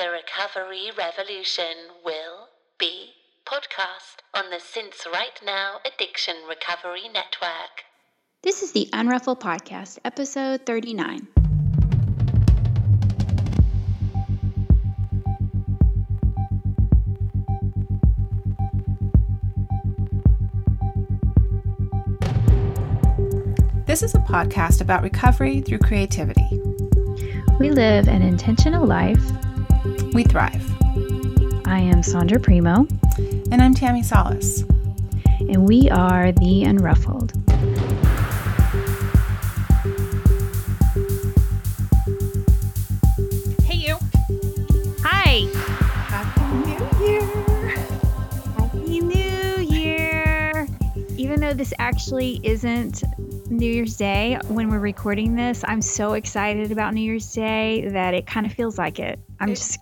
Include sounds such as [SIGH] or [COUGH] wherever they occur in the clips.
The Recovery Revolution will be podcast on the Since Right Now Addiction Recovery Network. This is the Unruffled Podcast, episode 39. This is a podcast about recovery through creativity. We live an intentional life. We thrive. I am Sondra Primeaux, And I'm Tammi Salas. and we are the Unruffled. Hey, you. Hi! Happy New Year. Happy New Year! Even though this actually isn't New Year's Day when we're recording this, I'm so excited about New Year's Day that it kind of feels like it. I'm It- just,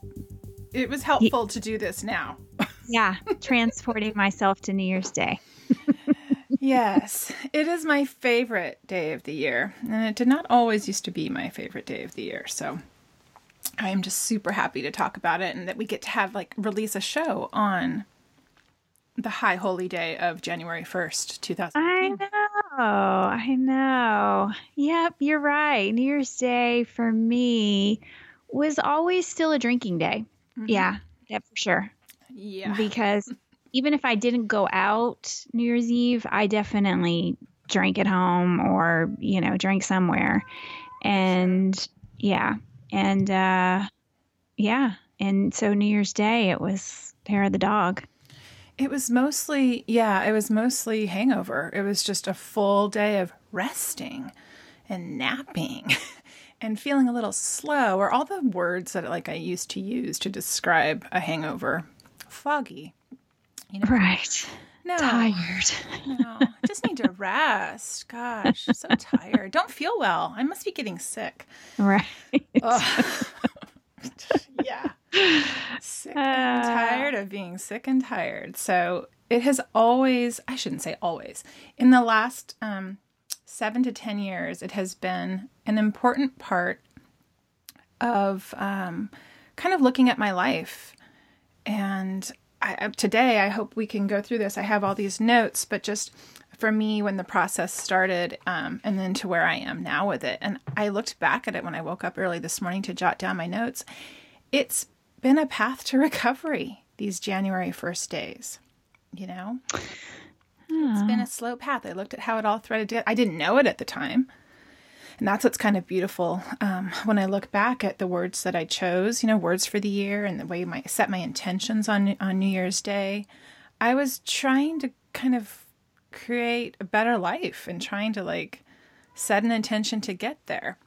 It was helpful to do this now. [LAUGHS] yeah, transporting myself to New Year's Day. yes, it is my favorite day of the year. And it did not always used to be my favorite day of the year. So I am just super happy to talk about it and that we get to have like release a show on the high holy day of January 1st, 2000. I know. I know. Yep, you're right. New Year's Day for me was always still a drinking day. Yeah, yeah, for sure. Yeah. Because [LAUGHS] even if I didn't go out New Year's Eve, I definitely drank at home or, you know, drank somewhere. And yeah. And uh yeah. And so New Year's Day it was hair of the dog. It was mostly, yeah, it was mostly hangover. It was just a full day of resting and napping [LAUGHS] and feeling a little slow, are all the words that like I used to use to describe a hangover. Foggy. You know, Right. no, Tired. no, I just need to [LAUGHS] rest. Gosh, so tired. Don't feel well. I must be getting sick. Right. [LAUGHS] [LAUGHS] Yeah. Sick and Uh. tired of being sick and tired. So it has always, I shouldn't say always, in the last um, seven to 10 years, it has been an important part of um, kind of looking at my life. And I, today, I hope we can go through this. I have all these notes, but just for me, when the process started, um, and then to where I am now with it. And I looked back at it when I woke up early this morning to jot down my notes. It's been a path to [LAUGHS] recovery these January 1st days. You know, it's been a slow path. I looked at how it all threaded together. I didn't know it at the time. And that's what's kind of beautiful um, when I look back at the words that I chose, you know, words for the year and the way I set my intentions on on New Year's Day. I was trying to kind of create a better life and trying to like set an intention to get there.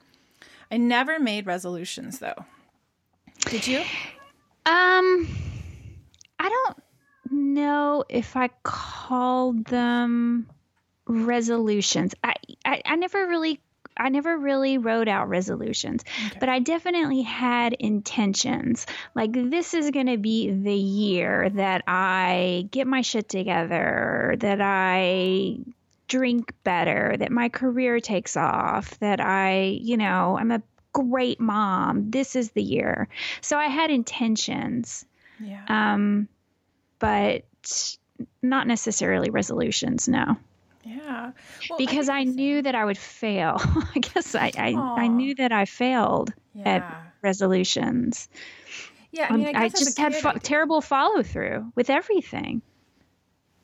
I never made resolutions though. Did you? Um, I don't know if I called them resolutions. I, I, I never really. I never really wrote out resolutions, but I definitely had intentions. Like, this is going to be the year that I get my shit together, that I drink better, that my career takes off, that I, you know, I'm a great mom. This is the year. So I had intentions, Yeah. um, but not necessarily resolutions. No, yeah. Well, because I, the knew that I would fail. [LAUGHS] I guess I I, I knew that I failed same- at resolutions. Yeah. I Um, mean, I, I, just had fo- terrible follow through with everything.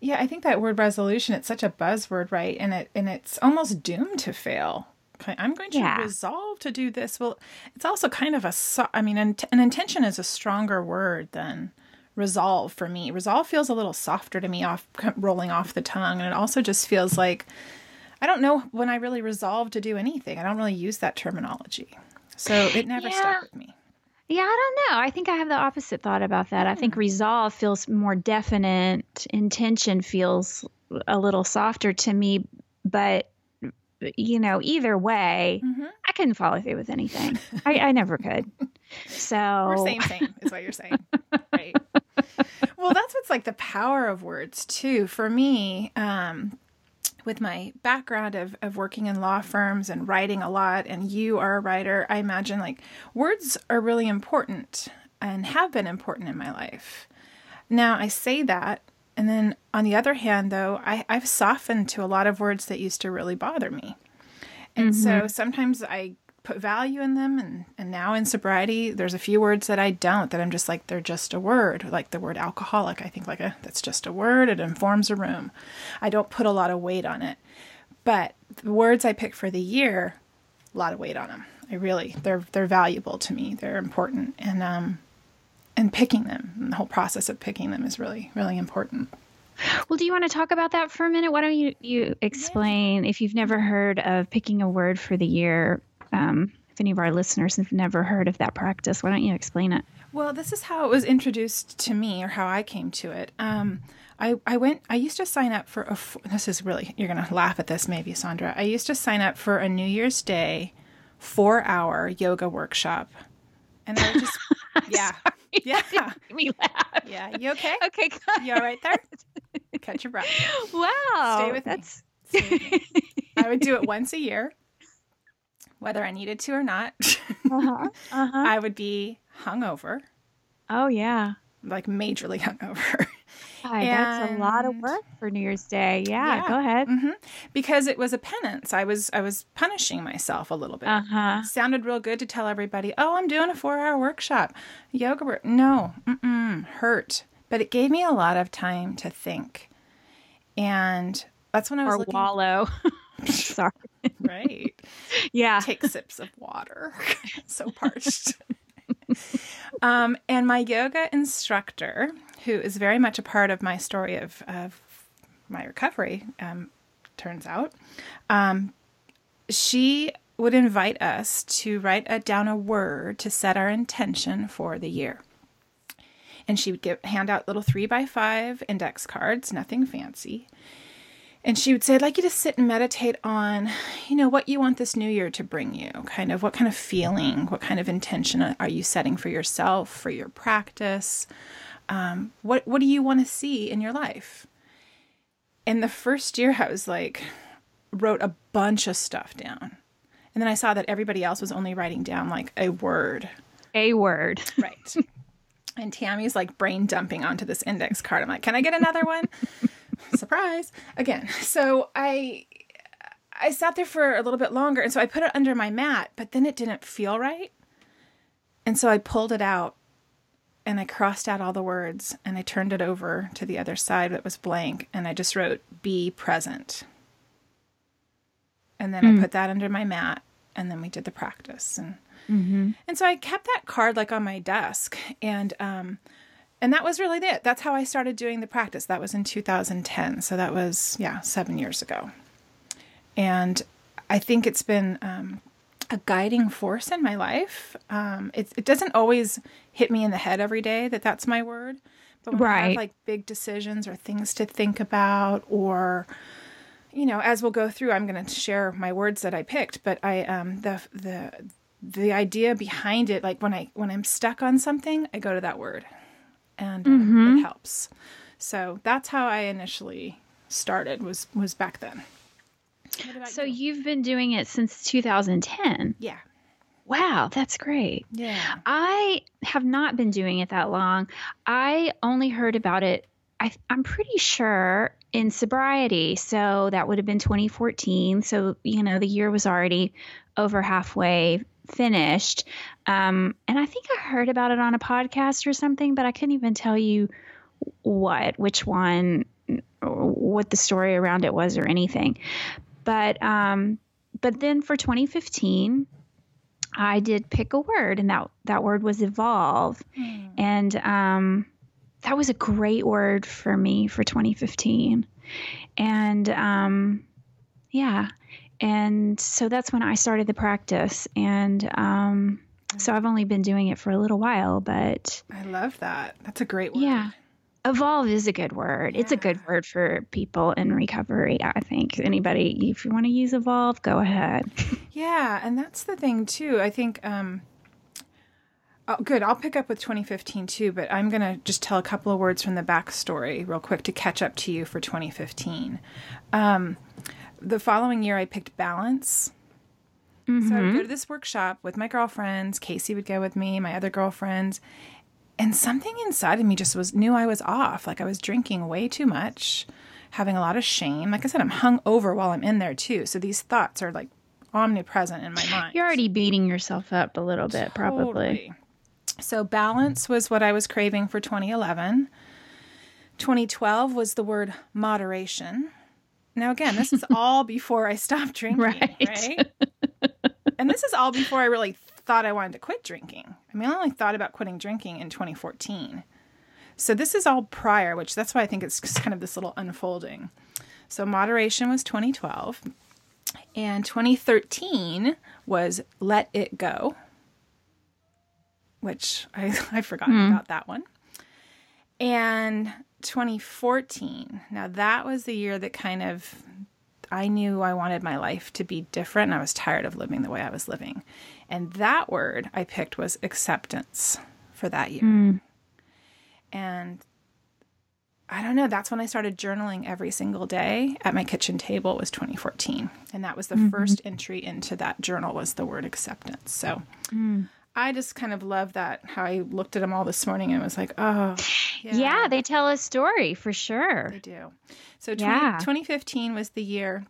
Yeah, I think that word resolution, it's such a buzzword, right? And it and it's almost doomed to fail. I'm going to Yeah. resolve to do this. Well, it's also kind of a I mean, an, an intention is a stronger word than resolve for me. Resolve feels a little softer to me off [LAUGHS] rolling off the tongue and it also just feels like I don't know when I really resolve to do anything. I don't really use that terminology. So it never Yeah. stuck with me. Yeah, I don't know. I think I have the opposite thought about that. I think hmm. resolve feels more definite, intention feels a little softer to me, but you know, either way, Mhm. I couldn't follow through with anything. [LAUGHS] I, I never could. So We're same thing, is what you're saying. right. [LAUGHS] Well, that's what's like the power of words too. For me, um, with my background of, of working in law firms and writing a lot, and you are a writer, I imagine like words are really important and have been important in my life. Now, I say that, and then on the other hand, though, I, I've softened to a lot of words that used to really bother me. And mm-hmm. so sometimes I put value in them and, and now in sobriety there's a few words that i don't that i'm just like they're just a word like the word alcoholic. I think like a that's just a word it informs a room. I don't put a lot of weight on it. But the words i pick for the year a lot of weight on them i really they're they're valuable to me. They're important. And um and picking them and the whole process of picking them is really really important well, do you want to talk about that for a minute? Why don't you you explain if you've never heard of picking a word for the year? um, if any of our listeners have never heard of that practice, why don't you explain it? Well, this is how it was introduced to me, or how I came to it. Um, I, I went. I used to sign up for a. This is really you're gonna laugh at this, maybe Sondra. I used to sign up for a New Year's Day, four hour yoga workshop, and I just [LAUGHS] yeah yeah [LAUGHS] me laugh. Yeah, you okay? Okay, good. You all right there? Catch your breath. [LAUGHS] Wow, stay with that's... me. I would do it [LAUGHS] once a year whether I needed to or not. uh-huh. Uh-huh. I would be hungover. Oh yeah, like majorly hungover. That's a lot of work for New Year's Day. Yeah, yeah. go ahead. Mm-hmm. Because it was a penance. I was I was punishing myself a little bit. Uh-huh. Sounded real good to tell everybody, "Oh, I'm doing a four-hour workshop, yoga." Work. No, mm-mm, hurt. But it gave me a lot of time to think, and that's when I was or looking... wallow. [LAUGHS] Sorry. right. [LAUGHS] Yeah. Take sips of water. [LAUGHS] so parched. um, and my yoga instructor, who is very much a part of my story of, of my recovery, um, turns out, um, she would invite us to write a, down a word to set our intention for the year. And she would give, hand out little three by five index cards, nothing fancy and she would say, I'd like you to sit and meditate on, you know, what you want this new year to bring you. Kind of what kind of feeling, what kind of intention are you setting for yourself, for your practice? Um, what what do you want to see in your life? And the first year I was like, wrote a bunch of stuff down. And then I saw that everybody else was only writing down like a word. A word. [LAUGHS] Right. and Tammi's like brain dumping onto this index card. I'm like, can I get another one? [LAUGHS] surprise again so i i sat there for a little bit longer and so i put it under my mat but then it didn't feel right and so i pulled it out and i crossed out all the words and i turned it over to the other side that was blank and i just wrote be present and then mm. i hmm. put that under my mat and then we did the practice and mm-hmm. and so i kept that card like on my desk and um and that was really it. That's how I started doing the practice. That was in 2010. So that was, yeah, seven years ago. And I think it's been um, a guiding force in my life. Um, it, it doesn't always hit me in the head every day that that's my word. But when right. I have like big decisions or things to think about, or, you know, as we'll go through, I'm going to share my words that I picked. But I, um, the, the, the idea behind it, like when I, when I'm stuck on something, I go to that word and mm-hmm. it helps. So that's how I initially started was was back then. So you? you've been doing it since 2010. Yeah. Wow, that's great. Yeah. I have not been doing it that long. I only heard about it I, I'm pretty sure in sobriety. So that would have been 2014. So, you know, the year was already over halfway finished. Um, and I think I heard about it on a podcast or something, but I couldn't even tell you what, which one, what the story around it was or anything. But um, but then for 2015, I did pick a word, and that that word was evolve, mm. and um, that was a great word for me for 2015, and um, yeah, and so that's when I started the practice. And um, so I've only been doing it for a little while, but I love that. That's a great word. Yeah. Evolve is a good word. Yeah. It's a good word for people in recovery. I think anybody, if you want to use evolve, go ahead. [LAUGHS] Yeah. And that's the thing, too. I think, um, Oh, good. I'll pick up with 2015 too, but I'm going to just tell a couple of words from the backstory real quick to catch up to you for 2015. Um, the following year, I picked balance. Mm-hmm. So I would go to this workshop with my girlfriends. Casey would go with me, my other girlfriends, and something inside of me just was knew I was off. Like I was drinking way too much, having a lot of shame. Like I said, I'm hung over while I'm in there too. So these thoughts are like omnipresent in my mind. You're already beating yourself up a little bit, probably. Totally. So balance was what I was craving for 2011. 2012 was the word moderation. Now again, this is [LAUGHS] all before I stopped drinking, right? right? and this is all before I really thought I wanted to quit drinking. I mean, I only thought about quitting drinking in 2014. So this is all prior, which that's why I think it's [LAUGHS] kind of this little unfolding. So moderation was 2012. And 2013 was Let It Go, which I, [LAUGHS] I've forgotten mm. about that one. And 2014, now that was the year that kind of I knew I wanted my life to be different and I was tired of living the way I was living. And that word I picked was acceptance for that year. Mm. And I don't know, that's when I started journaling every single day at my kitchen table was 2014. And that was the mm-hmm. first entry into that journal was the word acceptance. So mm. I just kind of love that how I looked at them all this morning and was like, oh, yeah. yeah they tell a story for sure. They do. So 20, yeah. 2015 was the year,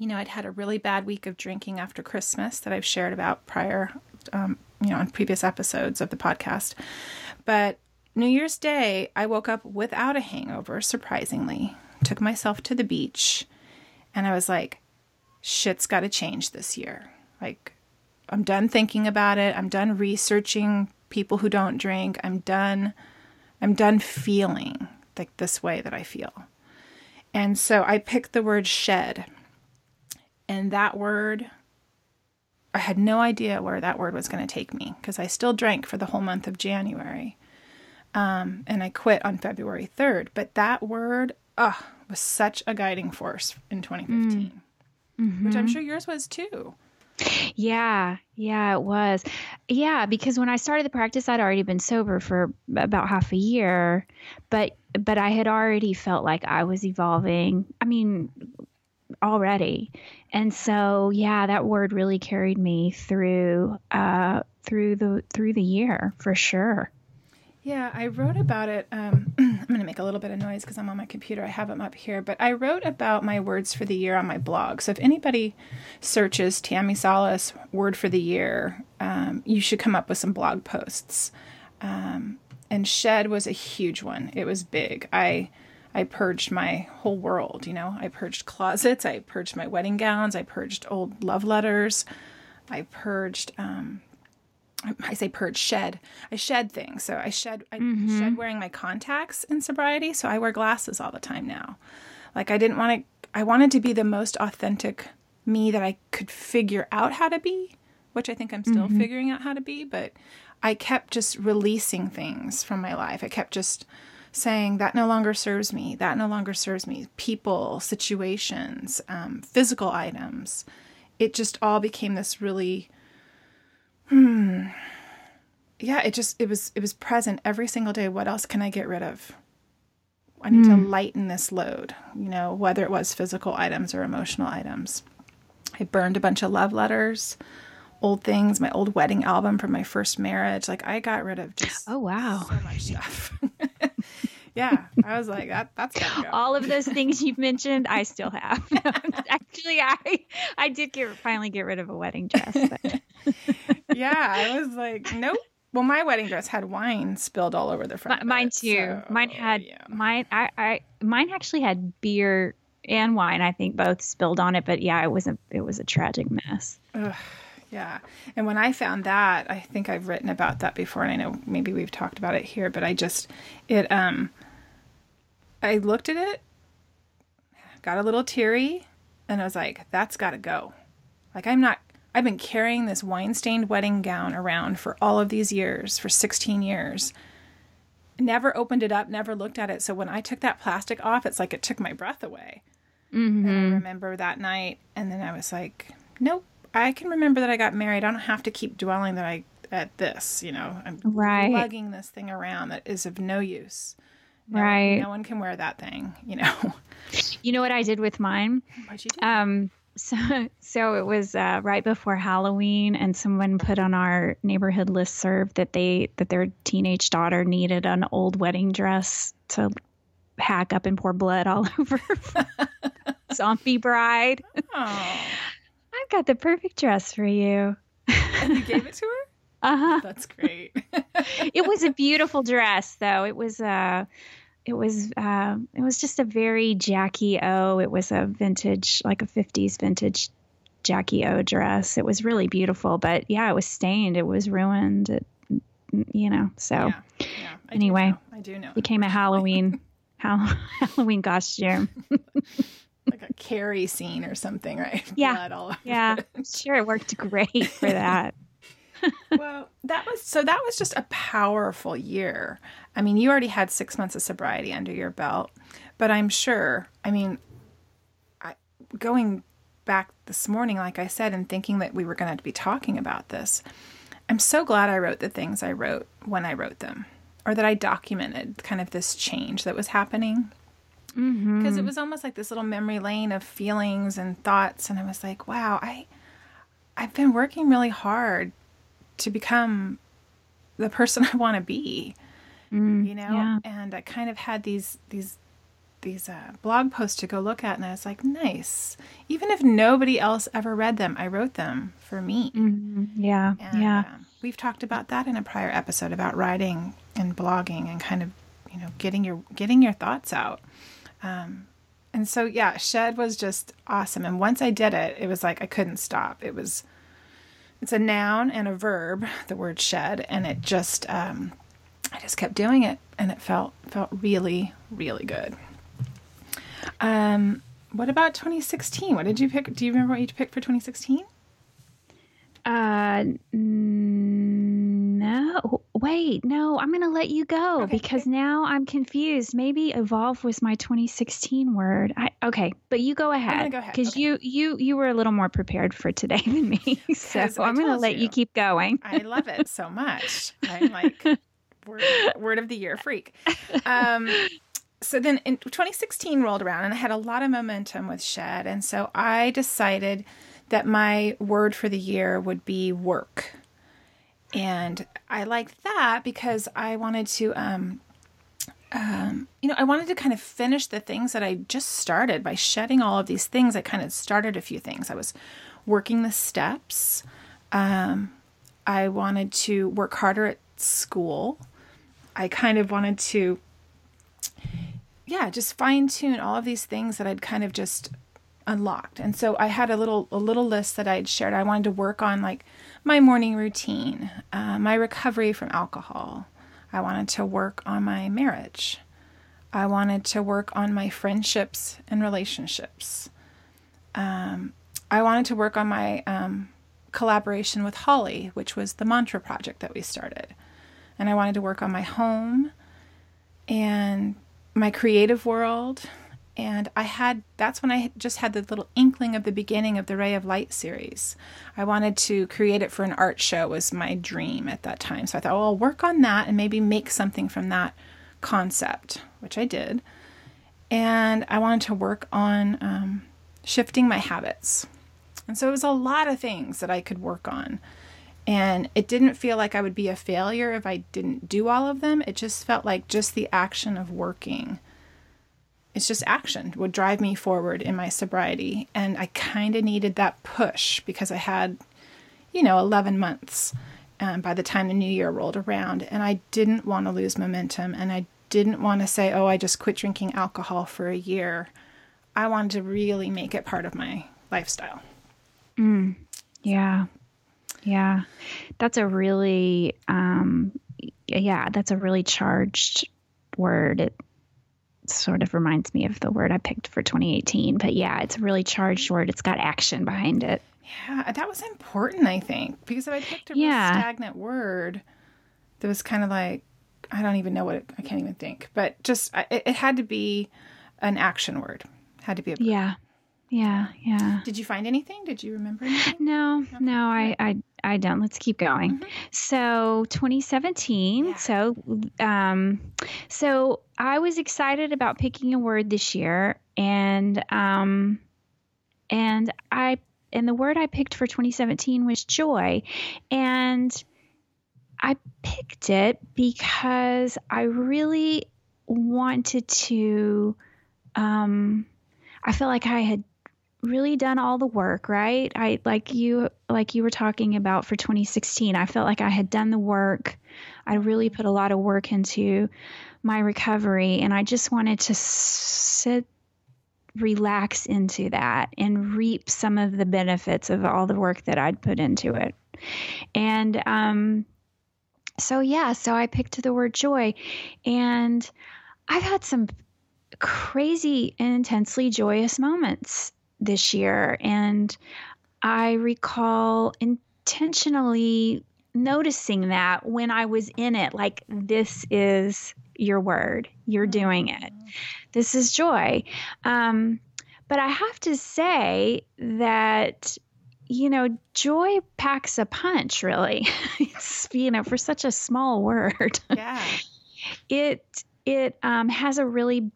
you know, I'd had a really bad week of drinking after Christmas that I've shared about prior, um, you know, on previous episodes of the podcast. But New Year's Day, I woke up without a hangover, surprisingly. Took myself to the beach, and I was like, shit's got to change this year. Like, I'm done thinking about it. I'm done researching people who don't drink. I'm done. I'm done feeling like this way that I feel. And so I picked the word shed. And that word, I had no idea where that word was going to take me because I still drank for the whole month of January. Um, and I quit on February 3rd. But that word uh, was such a guiding force in 2015, mm-hmm. which I'm sure yours was too. Yeah, yeah, it was. Yeah, because when I started the practice, I'd already been sober for about half a year, but but I had already felt like I was evolving. I mean, already, and so yeah, that word really carried me through uh, through the through the year for sure. Yeah, I wrote about it. Um, [CLEARS THROAT] I'm going to make a little bit of noise because I'm on my computer. I have them up here. But I wrote about my words for the year on my blog. So if anybody searches Tammi Salas word for the year, um, you should come up with some blog posts. Um, and shed was a huge one. It was big. I I purged my whole world. You know, I purged closets. I purged my wedding gowns. I purged old love letters. I purged um, I say purge, shed. I shed things. So I shed I mm-hmm. shed wearing my contacts in sobriety, so I wear glasses all the time now. Like I didn't want to I wanted to be the most authentic me that I could figure out how to be, which I think I'm still mm-hmm. figuring out how to be, but I kept just releasing things from my life. I kept just saying that no longer serves me. That no longer serves me. People, situations, um, physical items. It just all became this really hmm yeah it just it was it was present every single day what else can i get rid of i need mm. to hmm. lighten this load you know whether it was physical items or emotional items i burned a bunch of love letters old things my old wedding album from my first marriage like i got rid of just oh wow so much stuff [LAUGHS] yeah i was like that that's go. all of those things you've mentioned i still have [LAUGHS] actually i i did get finally get rid of a wedding dress [LAUGHS] yeah, I was like, nope. Well, my wedding dress had wine spilled all over the front. mine it, too. So, mine had yeah. mine. I, I mine actually had beer and wine. I think both spilled on it. But yeah, it was a it was a tragic mess. Ugh, yeah, and when I found that, I think I've written about that before, and I know maybe we've talked about it here. But I just it um, I looked at it, got a little teary, and I was like, that's got to go. Like I'm not I've been carrying this wine stained wedding gown around for all of these years, for 16 years. Never opened it up, never looked at it. So when I took that plastic off, it's like it took my breath away. Mm-hmm. And I remember that night, and then I was like, nope, I can remember that I got married. I don't have to keep dwelling that I at this, you know. I'm right. lugging this thing around that is of no use. No, right. No one can wear that thing, you know. [LAUGHS] You know what I did with mine? What'd you do? Um, so [LAUGHS] so it was uh, right before Halloween, and someone put on our neighborhood list serve that they that their teenage daughter needed an old wedding dress to hack up and pour blood all [LAUGHS] over zombie bride. Oh, I've got the perfect dress for you. and you gave it to her? Uh huh. That's great. it was a beautiful dress though it was uh it was uh, it was just a very Jackie O. It was a vintage, like a '50s vintage Jackie O dress. It was really beautiful, but yeah, it was stained. It was ruined. It, you know, so yeah, yeah, I anyway, do know. I do know. became a [LAUGHS] Halloween Hall- [LAUGHS] Halloween costume. [LAUGHS] like a Carrie scene or something, right? Yeah. All Yeah, it. I'm sure it worked great for that. Well, that was so that was just a powerful year. I mean, you already had six months of sobriety under your belt, but I'm sure. I mean, I, going back this morning, like I said, and thinking that we were going to be talking about this, I'm so glad I wrote the things I wrote when I wrote them, or that I documented kind of this change that was happening. Mm-hmm. Because it was almost like this little memory lane of feelings and thoughts, and I was like, "Wow, I, I've been working really hard to become the person [LAUGHS] I want to be, Mm, you know. yeah. And I kind of had these these these uh, blog posts to go look at, and I was like, nice. Even if nobody else ever read them, I wrote them for me. Mhm. Yeah, And, yeah. um, we've talked about that in a prior episode about writing and blogging and kind of you know getting your getting your thoughts out. Um, and so yeah, shed was just awesome. And once I did it, it was like I couldn't stop. It was it's a noun and a verb, the word shed, and it just um, I just kept doing it, and it felt felt really really good. Um, what about 2016? What did you pick? Do you remember what you picked for 2016? Uh, no. Wait, no. I'm gonna let you go Okay, because now I'm confused. Maybe evolve was my 2016 word. I, okay, but you go ahead. go ahead, because okay. you you you were a little more prepared for today [LAUGHS] than me. [LAUGHS] so I'm gonna let you. you. keep going. I love it so much. I'm like [LAUGHS] word, word of the year freak. Um, so then in 2016 rolled around and I had a lot of momentum with Shed. And so I decided that my word for the year would be work. And I liked that because I wanted to, um, um, you know, I wanted to kind of finish the things that I just started by shedding all of these things. I kind of started a few things. I was working the steps. Um, I wanted to work harder at school. I kind of wanted to, yeah, just fine tune all of these things that I'd kind of just unlocked. And so I had a little a little list that I'd shared. I wanted to work on like my morning routine, uh, my recovery from alcohol. I wanted to work on my marriage. I wanted to work on my friendships and relationships. Um, I wanted to work on my um, collaboration with Holly, which was the mantra project that we started. And I wanted to work on my home and my creative world. And I had, that's when I just had the little inkling of the beginning of the Ray of Light series. I wanted to create it for an art show, was my dream at that time. So I thought, well, I'll work on that and maybe make something from that concept, which I did. And I wanted to work on um, shifting my habits. And so it was a lot of things that I could work on. And it didn't feel like I would be a failure if I didn't do all of them. It just felt like just the action of working. It's just action would drive me forward in my sobriety. And I kind of needed that push because I had, you know, 11 months um, by the time the new year rolled around. And I didn't want to lose momentum. And I didn't want to say, oh, I just quit drinking alcohol for a year. I wanted to really make it part of my lifestyle. Yeah. Yeah. That's a really um yeah, that's a really charged word. It sort of reminds me of the word I picked for 2018, but yeah, it's a really charged word. It's got action behind it. Yeah, that was important, I think, because if I picked a Yeah. stagnant word, that was kind of like I don't even know what it, I can't even think, but just it, it had to be an action word. Had to be a. Yeah. Yeah, yeah. Did you find anything? Did you remember anything? No, no, I, I, I don't. Let's keep going. So 2017. Yeah. So, um, so I was excited about picking a word this year, and um, and I and the word I picked for 2017 was joy. And I picked it because I really wanted to um I felt like I had really done all the work, right? I like you like you were talking about for 2016. I felt like I had done the work. I really put a lot of work into my recovery and I just wanted to sit relax into that and reap some of the benefits of all the work that I'd put into it. And um so yeah, so I picked the word joy and I've had some crazy and intensely joyous moments this year. And I recall intentionally noticing that when I was in it, like, this is your word, you're doing it. This is joy. Um, but I have to say that you know, joy packs a punch, really. [LAUGHS] it's, you know, for such a small word. Yeah. [LAUGHS] it it um, has a really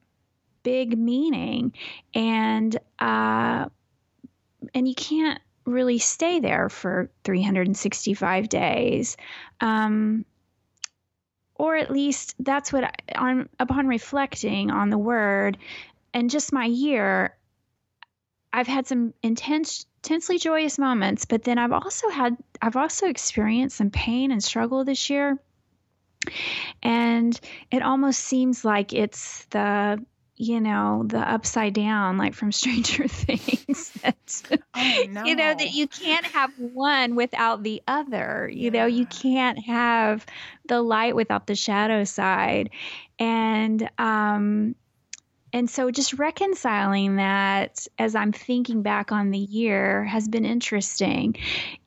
big meaning and uh, and you can't really stay there for 365 days. Um, or at least that's what I, on upon reflecting on the word and just my year i've had some intense intensely joyous moments but then i've also had i've also experienced some pain and struggle this year. And it almost seems like it's the you know the upside down like from [LAUGHS] stranger things. [LAUGHS] That Oh, no. you know that you can't have one without the other you know? You can't have the light without the shadow side. And um and so just reconciling that as i'm thinking back on the year has been interesting.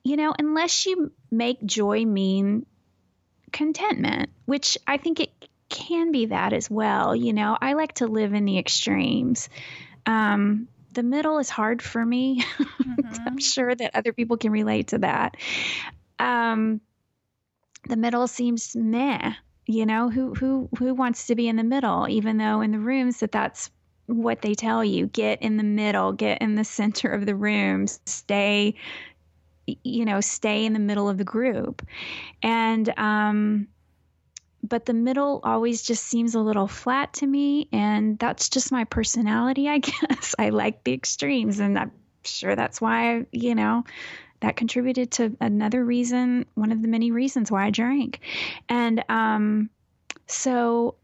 You know unless you make joy mean contentment which i think it can be that as well you know i like to live in the extremes um the middle is hard for me Mhm. [LAUGHS] I'm sure that other people can relate to that. Um, the middle seems meh. You know, who who who wants to be in the middle? Even though in the rooms that that's what they tell you: get in the middle, get in the center of the room, stay. You know, stay in the middle of the group, and um, but the middle always just seems a little flat to me, and that's just my personality, I [LAUGHS] guess. I like the extremes, and I'm sure that's why you know that contributed to another reason one of the many reasons why i drank and um so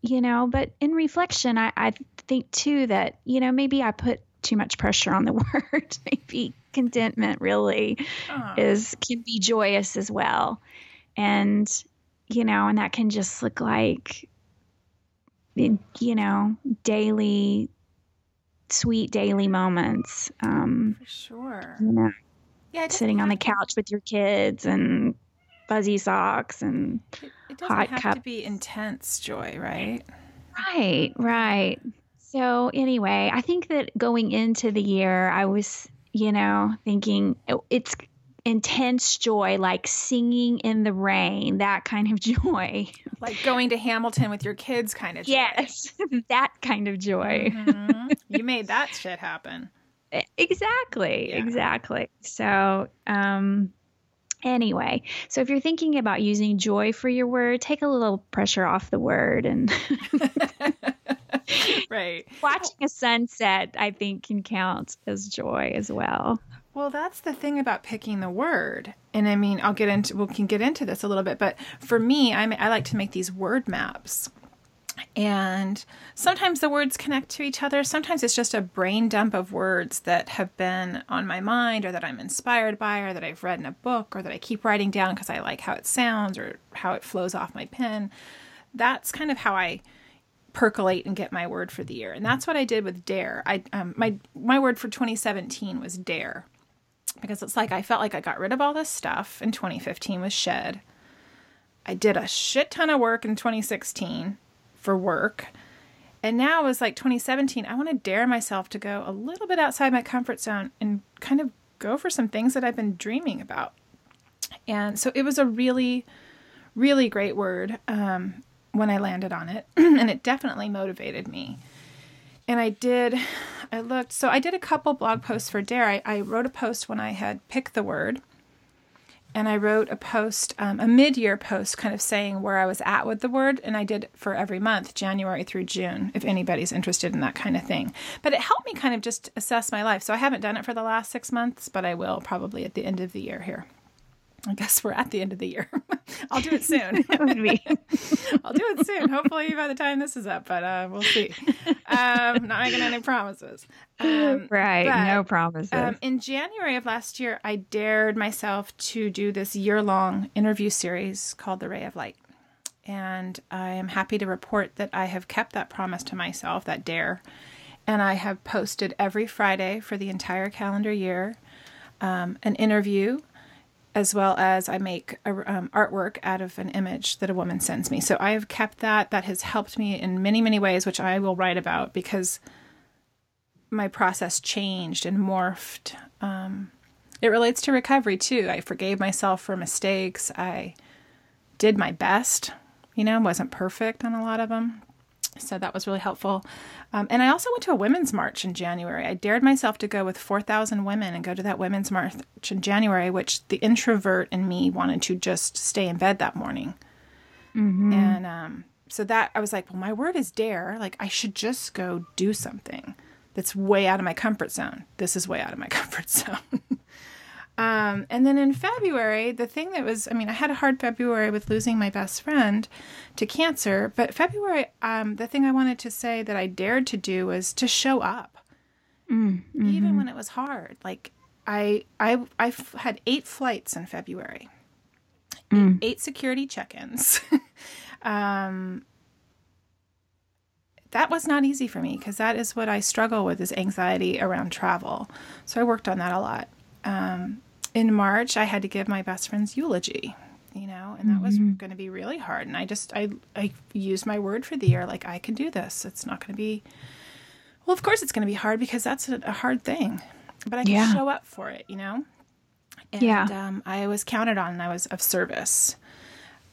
you know but in reflection i i think too that you know maybe i put too much pressure on the [LAUGHS] word maybe contentment really Oh. is can be joyous as well and you know and that can just look like you know daily sweet daily moments um For sure. you know Yeah, sitting on the couch with your kids and fuzzy socks and It, it doesn't hot have to be intense joy, right? right right so anyway i think that going into the year i was you know thinking oh, it's intense joy like singing in the rain that kind of [LAUGHS] joy Like going to Hamilton with your kids, kind of. Joy. yes [LAUGHS] that kind of joy Mhm. you made that shit happen. [LAUGHS] exactly Yeah. exactly so um anyway so if you're thinking about using joy for your word take a little pressure off the word and right. watching a sunset i think can count as joy as well Well, that's the thing about picking the word. And I mean, I'll get into we can get into this a little bit, but for me, I I like to make these word maps. And sometimes the words connect to each other. Sometimes it's just a brain dump of words that have been on my mind or that I'm inspired by or that I've read in a book or that I keep writing down because I like how it sounds or how it flows off my pen. That's kind of how I percolate and get my word for the year. And that's what I did with dare. I um, my my word for 2017 was dare because it's like I felt like I got rid of all this stuff in 2015 was shed. I did a shit ton of work in 2016 for work. And now it's like 2017, I want to dare myself to go a little bit outside my comfort zone and kind of go for some things that I've been dreaming about. And so it was a really, really great word um, when I landed on it. [CLEARS THROAT] and it definitely motivated me. And I did, I looked. So I did a couple blog posts for Dare. I, I wrote a post when I had picked the word, and I wrote a post, um, a mid year post, kind of saying where I was at with the word. And I did for every month, January through June, if anybody's interested in that kind of thing. But it helped me kind of just assess my life. So I haven't done it for the last six months, but I will probably at the end of the year here. I guess we're at the end of the year. [LAUGHS] I'll do it soon. [LAUGHS] would be. [LAUGHS] I'll do it soon. Hopefully by the time this is up, but uh, we'll see. Um, not making any promises. Um, right. But, no promises. Um, in January of last year, I dared myself to do this year long interview series called The Ray of Light. And I am happy to report that I have kept that promise to myself, that dare. And I have posted every Friday for the entire calendar year um, an interview as well as I make a, um, artwork out of an image that a woman sends me. So I have kept that. That has helped me in many, many ways, which I will write about because my process changed and morphed. Um, it relates to recovery too. I forgave myself for mistakes. I did my best, you know, wasn't perfect on a lot of them. So that was really helpful. Um, and I also went to a women's march in January. I dared myself to go with 4,000 women and go to that women's march in January, which the introvert in me wanted to just stay in bed that morning. Mm-hmm. And um, so that I was like, well, my word is dare. Like, I should just go do something that's way out of my comfort zone. This is way out of my [LAUGHS] comfort zone. Um, and then in February, the thing that was, I mean, I had a hard February with losing my best friend to cancer, but February, um, the thing I wanted to say that I dared to do was to show up, mm, hmm even when it was hard. Like I, I, I had eight flights in February, mm. eight, security check-ins. [LAUGHS] um, that was not easy for me because that is what I struggle with is anxiety around travel. So I worked on that a lot. Um, in March, I had to give my best friend's eulogy, you know, and that mm-hmm. was going to be really hard. And I just, I, I used my word for the year, like, I can do this. It's not going to be, well, of course it's going to be hard because that's a, a hard thing, but I can yeah. show up for it, you know? And, yeah. Um, I was counted on and I was of service.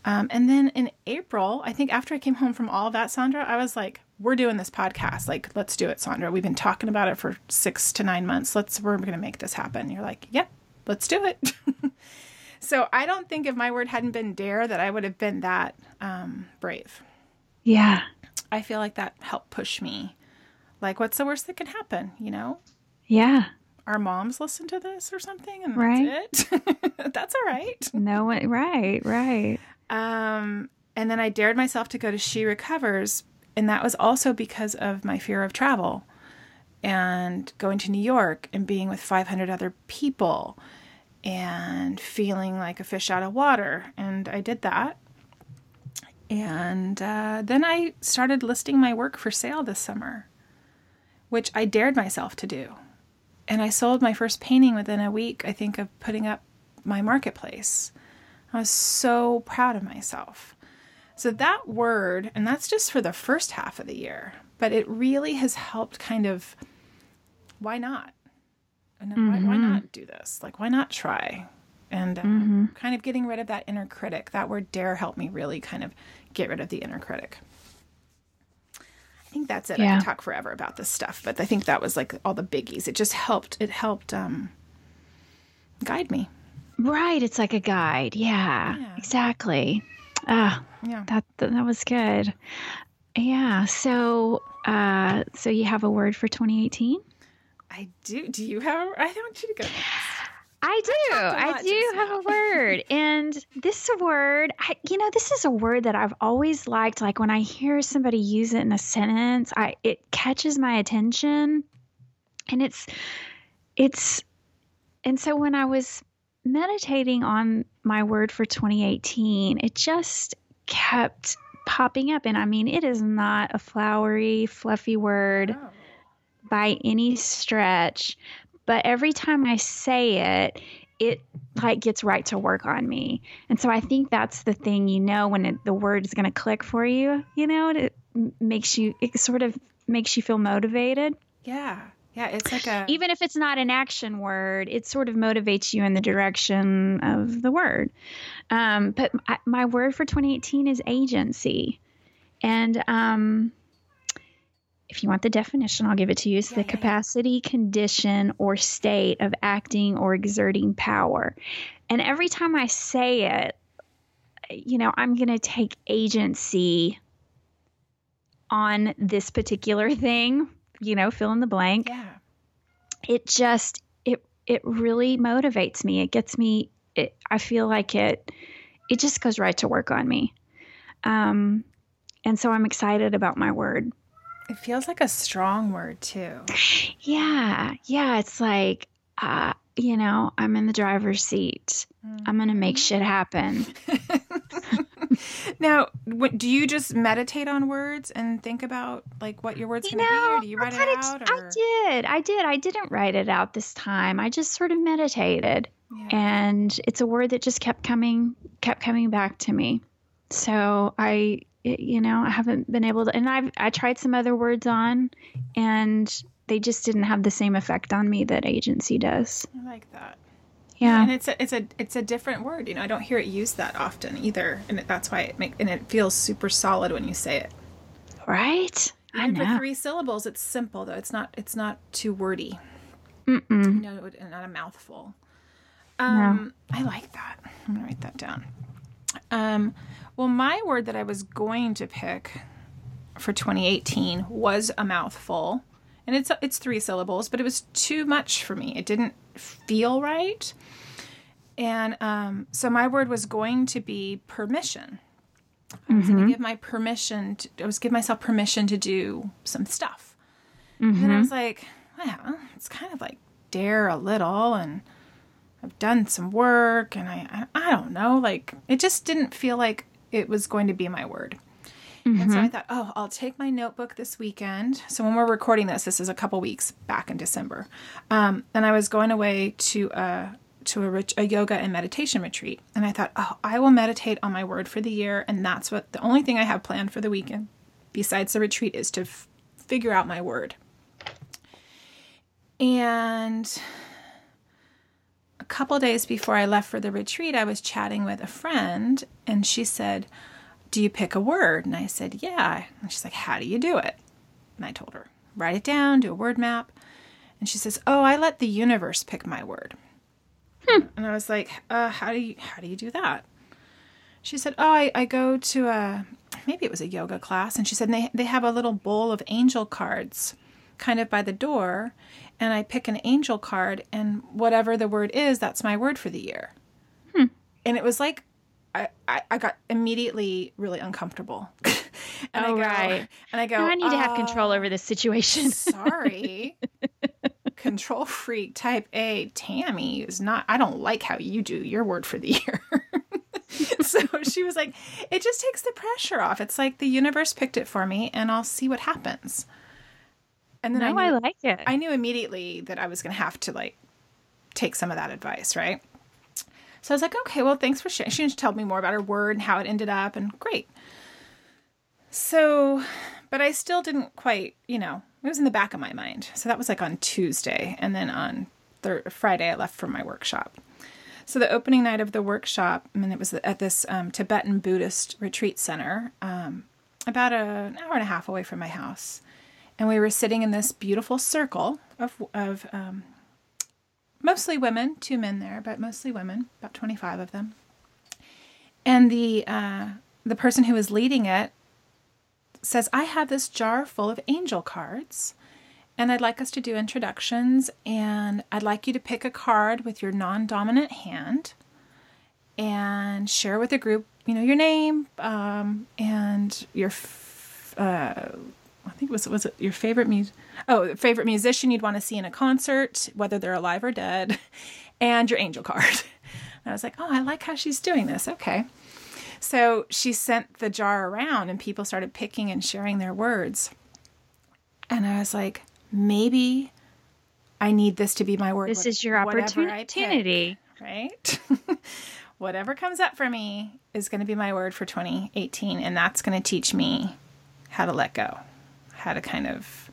Um, and then in April, I think after I came home from all of that, Sondra, I was like, we're doing this podcast. Like, let's do it, Sondra. We've been talking about it for six to nine months. Let's, we're going to make this happen. You're like, yep, let's do it. [LAUGHS] so I don't think if my word hadn't been dare that I would have been that um, brave. Yeah. I feel like that helped push me. Like, what's the worst that can happen? You know? Yeah. Our moms listen to this or something, and right. that's it. [LAUGHS] that's all right. [LAUGHS] No one, right, right. Um, and then I dared myself to go to She Recovers, and that was also because of my fear of travel and going to New York and being with 500 other people and feeling like a fish out of water. And I did that. And uh, then I started listing my work for sale this summer, which I dared myself to do. And I sold my first painting within a week, I think, of putting up my marketplace. I was so proud of myself. So, that word, and that's just for the first half of the year, but it really has helped kind of why not? And mm-hmm. why, why, mm-hmm. not do this? Like, why not try? And um, mm-hmm. kind of getting rid of that inner critic. That word dare helped me really kind of get rid of the inner critic. I think that's it. Yeah. I can talk forever about this stuff, but I think that was like all the biggies. It just helped. It helped um, guide me. Right. It's like a guide. Yeah. yeah. Exactly. Ah, yeah. That that was good. Yeah. So, uh, so you have a word for 2018? I do. Do you have? I want you to go next. I do. I do have a word. [LAUGHS] And this word, I, you know, this is a word that I've always liked. Like when I hear somebody use it in a sentence, I it catches my attention. And it's it's and so when I was meditating on my word for 2018, it just kept popping up. And I mean, it is not a flowery, fluffy word. Oh by any stretch, but every time I say it, it like gets right to work on me. And so I think that's the thing, you know, when it, the word is going to click for you, you know, it makes you, it sort of makes you feel motivated. Yeah. Yeah. It's like a, even if it's not an action word, it sort of motivates you in the direction of the word. Um, but I, my word for 2018 is agency. And, um, if you want the definition, I'll give it to you. It's Yeah, the yeah, yeah. capacity, condition, or state of acting or exerting power. And every time I say it, you know, I'm going to take agency on this particular thing, you know, fill in the blank. Yeah. It just it it really motivates me. It gets me it, I feel like it it just goes right to work on me. Um and so I'm excited about my word. It feels like a strong word too. Yeah, yeah, it's like, uh, you know, I'm in the driver's seat. I'm gonna make shit happen. [LAUGHS] Now, what, do you just meditate on words and think about like what your words You going to be, or do you I write it out? Or I did, I did. I didn't write it out this time. I just sort of meditated, Yeah. and it's a word that just kept coming, kept coming back to me. So I, it- you know, I haven't been able to, and I've I tried some other words on, and they just didn't have the same effect on me that agency does. I like that. Yeah. and it's a it's a it's a different word. You know, I don't hear it used that often either, and it, that's why it make and it feels super solid when you say it. Right? I Even for know. three syllables, it's simple though. It's not it's not too wordy. Mm-mm. You know, not a mouthful. Um, I like that. I'm gonna write that down. Um, well, my word that I was going to pick for 2018 was a mouthful, and it's it's three syllables, but it was too much for me. It didn't feel right, and um, so my word was going to be permission. I was going to give my permission. To, I was give myself permission to do some stuff. And then I was like, well, it's kind of like dare a little, and I've done some work, and I, I, I don't know, like it just didn't feel like it was going to be my word. And so I thought, oh, I'll take my notebook this weekend. So when we're recording this, this is a couple weeks back in December, um, and I was going away to a to a, ret- a yoga and meditation retreat, and I thought, oh, I will meditate on my word for the year, and that's what the only thing I have planned for the weekend, besides the retreat, is to f- figure out my word. And couple days before I left for the retreat, I was chatting with a friend, and she said, Do you pick a word? And I said, Yeah. And she's like, How do you do it? And I told her, Write it down, do a word map. And she says, Oh, I let the universe pick my word. Hmm. And I was like, uh, how do you how do you do that? She said, Oh, I, I go to a maybe it was a yoga class, and she said they they have a little bowl of angel cards kind of by the door, and I pick an angel card, and whatever the word is, that's my word for the year. Hmm. And it was like I, I, I got immediately really uncomfortable. [LAUGHS] and I Oh, go, right. And I go, Now I need to have "Oh, control over ah, this situation. [LAUGHS] sorry. Control freak type A Tammi is not I don't like how you do your word for the [LAUGHS] year. so she was like, it just takes the pressure off. It's like the universe picked it for me and I'll see what happens. And then no, I I, like it. I knew immediately that I was gonna have to like take some of that advice, right? So I was like, okay, well, thanks for sharing. She just told me more about her word and how it ended up, and great. So, but I still didn't quite, you know, it was in the back of my mind. So that was like on Tuesday, and then on thir- Friday I left for my workshop. So the opening night of the workshop, I mean, it was at this um, Tibetan Buddhist retreat center, um, about a, an hour and a half away from my house, and we were sitting in this beautiful circle of of um, mostly women, two men there, but mostly women, about twenty five of them. And the uh, the person who was leading it says, I have this jar full of angel cards, and I'd like us to do introductions, and I'd like you to pick a card with your non dominant hand and share with the group, you know, your name um, and your, f- uh, think it was, was it your favorite music? Oh, favorite musician you'd want to see in a concert, whether they're alive or dead, [LAUGHS] and your angel card. [LAUGHS] And I was like, oh, I like how she's doing this. Okay. So she sent the jar around and people started picking and sharing their words. And I was like, maybe I need this to be my word. this what- is your I pick, opportunity. right? [LAUGHS] whatever comes up for me is going to be my word for 2018. And that's going to teach me how to let go, how to kind of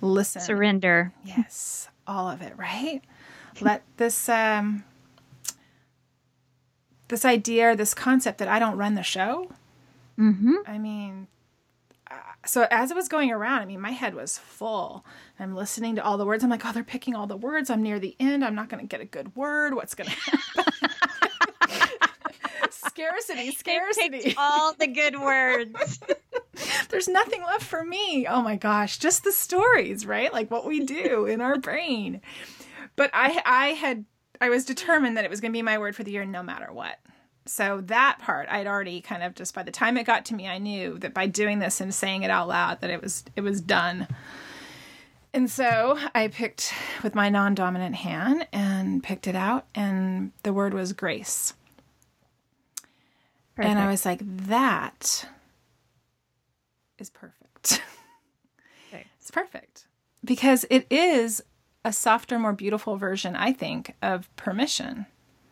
listen. Surrender. Yes, all of it, right? Let this um this idea or this concept that I don't run the show. Mm-hmm. I mean, uh, so as it was going around, I mean, my head was full. I'm listening to all the words. I'm like, oh, they're picking all the words. I'm near the end. I'm not going to get a good word. What's going [LAUGHS] to happen? Scarcity, [LAUGHS] scarcity. all the good words. [LAUGHS] There's nothing left for me. Oh my gosh, just the stories, right? Like what we do in our brain. But I I had I was determined that it was going to be my word for the year no matter what. So that part I'd already kind of just by the time it got to me I knew that by doing this and saying it out loud that it was it was done. And so I picked with my non-dominant hand and picked it out and the word was grace. Perfect. And I was like, that is perfect. [LAUGHS] Okay. it's perfect because it is a softer, more beautiful version, I think, of permission.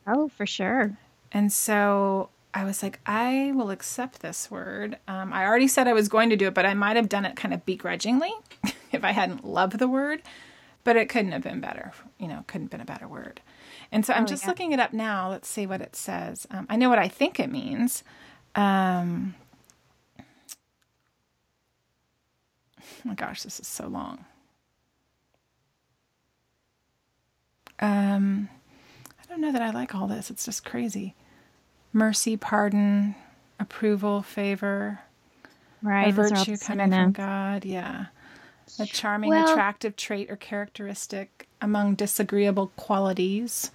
Oh, for sure. And so I was like, I will accept this word. Um, I already said I was going to do it, but I might have done it kind of begrudgingly [LAUGHS] if I hadn't loved the word. But it couldn't have been better. You know, couldn't have been a better word. And so I'm oh, just yeah. looking it up now. Let's see what it says. Um, I know what I think it means. Um, oh my gosh, this is so long. Um, I don't know that I like all this. It's just crazy. Mercy, pardon, approval, favor, right? A virtue coming from God. Yeah. A charming, well, attractive trait or characteristic among disagreeable qualities.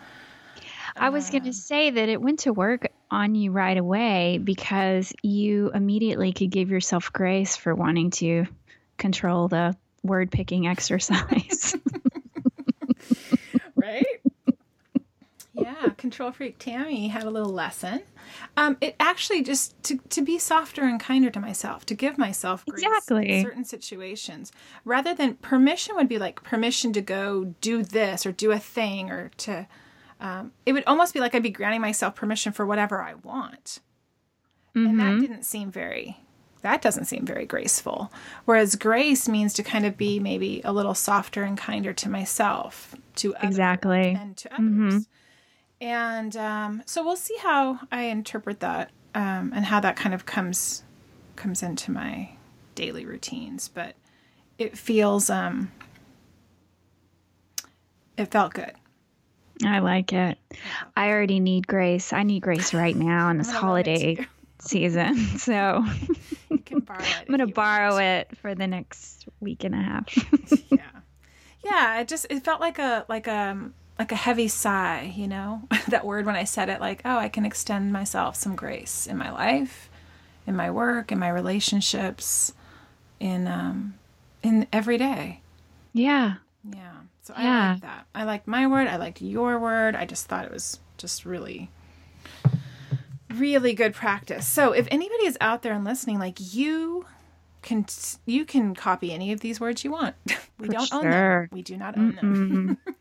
I was going to uh, say that it went to work on you right away because you immediately could give yourself grace for wanting to control the word picking [LAUGHS] exercise. [LAUGHS] right? Yeah, control freak Tammi had a little lesson. Um, it actually just to, to be softer and kinder to myself, to give myself grace exactly. in certain situations, rather than permission would be like permission to go do this or do a thing or to. Um, it would almost be like I'd be granting myself permission for whatever I want, mm-hmm. and that mm-hmm. didn't seem very. That doesn't seem very graceful. Whereas grace means to kind of be maybe a little softer and kinder to myself, to exactly, and to others. Mm-hmm. And um, so we'll see how I interpret that um, and how that kind of comes comes into my daily routines. But it feels um, it felt good. I like it. I already need grace. I need grace right now in [LAUGHS] this holiday [LAUGHS] season. [LAUGHS] So I'm going to borrow want. it for the next week and a half. yeah. Yeah, it just it felt like a like a um, like a heavy sigh, you know, [LAUGHS] that word when I said it, like, oh, I can extend myself some grace in my life, in my work, in my relationships, in um, in every day. Yeah. Yeah. So I yeah. like that. I like my word. I liked your word. I just thought it was just really, really good practice. So if anybody is out there and listening, like you can you can copy any of these words you want. [LAUGHS] we For don't sure. own them. We do not own mm-hmm. them. [LAUGHS]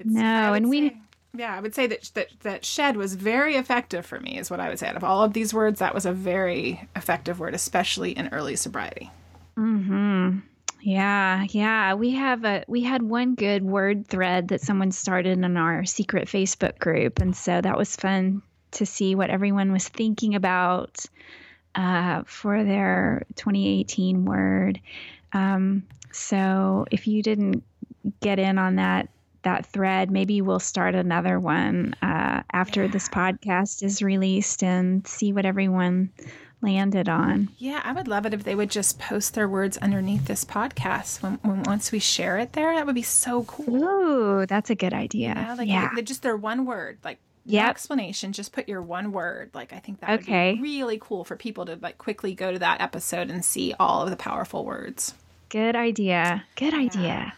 It's, no, and we. yeah, I would say that, that that shed was very effective for me. Is what I would say. Out of all of these words, that was a very effective word, especially in early sobriety. Hmm. Yeah, yeah. We have a we had one good word thread that someone started in our secret Facebook group, and so that was fun to see what everyone was thinking about uh, for their 2018 word. Um, so if you didn't get in on that that thread. Maybe we'll start another one uh, after yeah. this podcast is released and see what everyone landed on. Yeah, I would love it if they would just post their words underneath this podcast when, when once we share it there. That would be so cool. Ooh, that's a good idea. Know, like yeah, just their one word, like yeah no explanation just put your one word like i think that okay. would be really cool for people to like quickly go to that episode and see all of the powerful words good idea good idea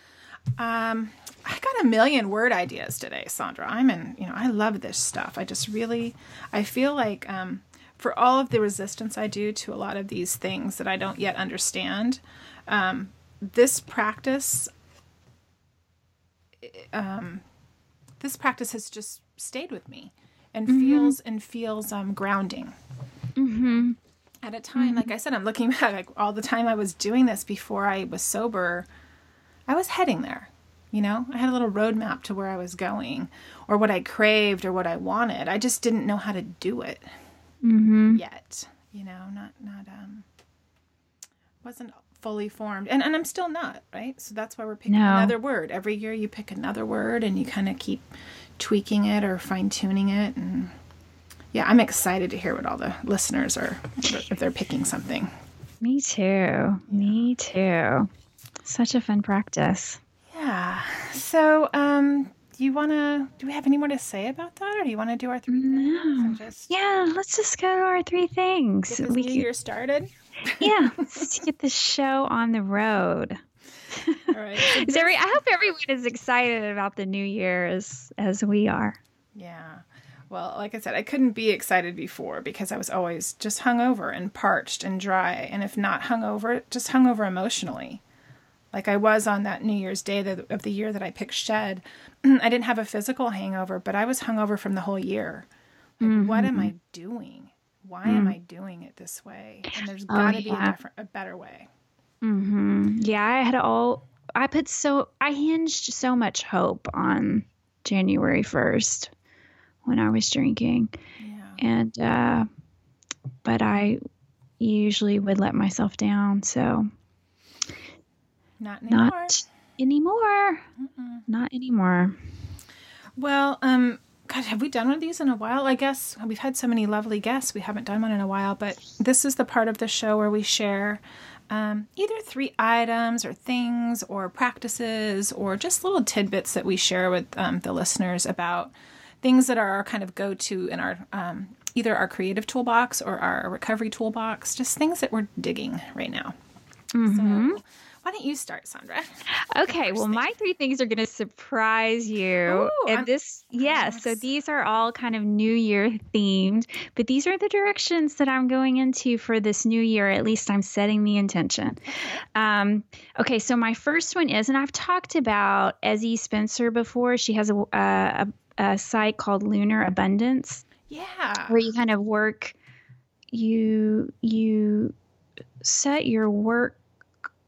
um I got a million word ideas today, Sondra. I'm in, you know, I love this stuff. I just really, I feel like um, for all of the resistance I do to a lot of these things that I don't yet understand, um, this practice, um, this practice has just stayed with me and mm-hmm. feels and feels um, grounding. Mm-hmm. At a time, mm-hmm. like I said, I'm looking [LAUGHS] back, like all the time I was doing this before I was sober, I was heading there you know, I had a little roadmap to where I was going or what I craved or what I wanted. I just didn't know how to do it mm-hmm. yet. You know, not not um wasn't fully formed, and and I'm still not right. So that's why we're picking No. another word every year. You pick another word, and you kind of keep tweaking it or fine tuning it, and yeah, I'm excited to hear what all the listeners are if they're picking something. Me too. Me too. Such a fun practice. Yeah. So, um, do you want to? Do we have any more to say about that, or do you want to do our three things and just Yeah, let's just go to our three things. get We year started? [LAUGHS] yeah, [LAUGHS] let's get the show on the road. All right. [LAUGHS] Is every, I hope everyone is excited about the new year as as we are. Yeah. Well, like I said, I couldn't be excited before because I was always just hungover and parched and dry. And if not hungover, just hungover emotionally. Like I was on that New Year's Day of the year that I picked Shed. [CLEARS THROAT] I didn't have a physical hangover, but I was hungover from the whole year. Like, what am I doing? Why am I doing it this way? And there's got to be a different, a better way. Mm-hmm. Yeah, I had all. I put so I hinged so much hope on January first when I was drinking, Yeah. and uh, but I usually would let myself down. So Not anymore. not anymore. Not anymore. Well, um, God, have we done one of these in a while? I guess we've had so many lovely guests. We haven't done one in a while, but this is the part of the show where we share um, either three items or things or practices or just little tidbits that we share with um, the listeners about things that are our kind of go to in our um, either our creative toolbox or our recovery toolbox, just things that we're digging right now. So, why don't you start, Sondra? Okay, well, my three things are going to surprise you. Ooh, and I'm- this, yes, so these are all kind of New Year themed, but these are the directions that I'm going into for this new year. At least I'm setting the intention. Um, okay, so my first one is, and I've talked about Ezzy Spencer before. She has a, a, a site called Lunar Abundance Yeah. where you kind of work you you set your work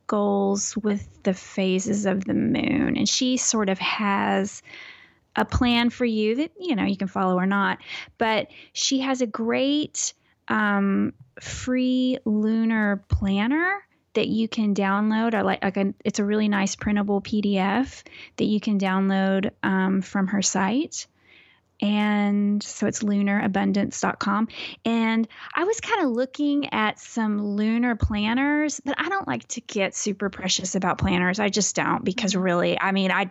goals with the phases of the moon. And she sort of has a plan for you that you know you can follow or not but she has a great um, free lunar planner that you can download. I like, like a, it's a really nice printable pdf that you can download um, from her site and so it's lunarabundance.com and i was kind of looking at some lunar planners but i don't like to get super precious about planners i just don't because mm-hmm. really i mean i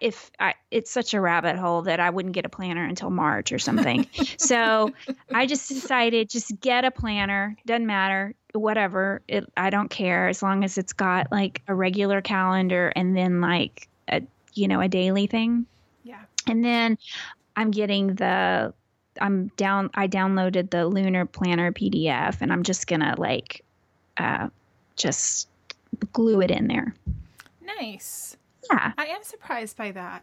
if I, it's such a rabbit hole that I wouldn't get a planner until March or something. [LAUGHS] so I just decided just get a planner. Doesn't matter, whatever. It I don't care as long as it's got like a regular calendar and then like a you know a daily thing. Yeah. And then I'm getting the I'm down I downloaded the lunar planner PDF and I'm just gonna like uh just glue it in there. Nice. Yeah. I am surprised by that.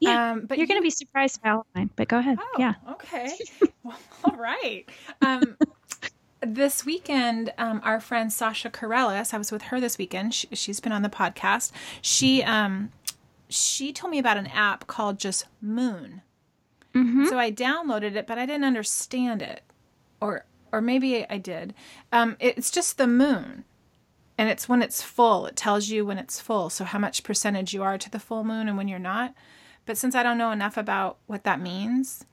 Yeah. Um, but You're gonna be surprised by all of mine, but go ahead. Oh, Yeah. Okay. [LAUGHS] well, all right. Um, this weekend, um, our friend Sasha Corellis, I was with her this weekend. She, she's been on the podcast. She um, she told me about an app called just Moon. Mhm. So I downloaded it, but I didn't understand it, or or maybe I did. Um, it's just the moon, and it's when it's full. It tells you when it's full, so how much percentage you are to the full moon and when you're not. But since I don't know enough about what that means,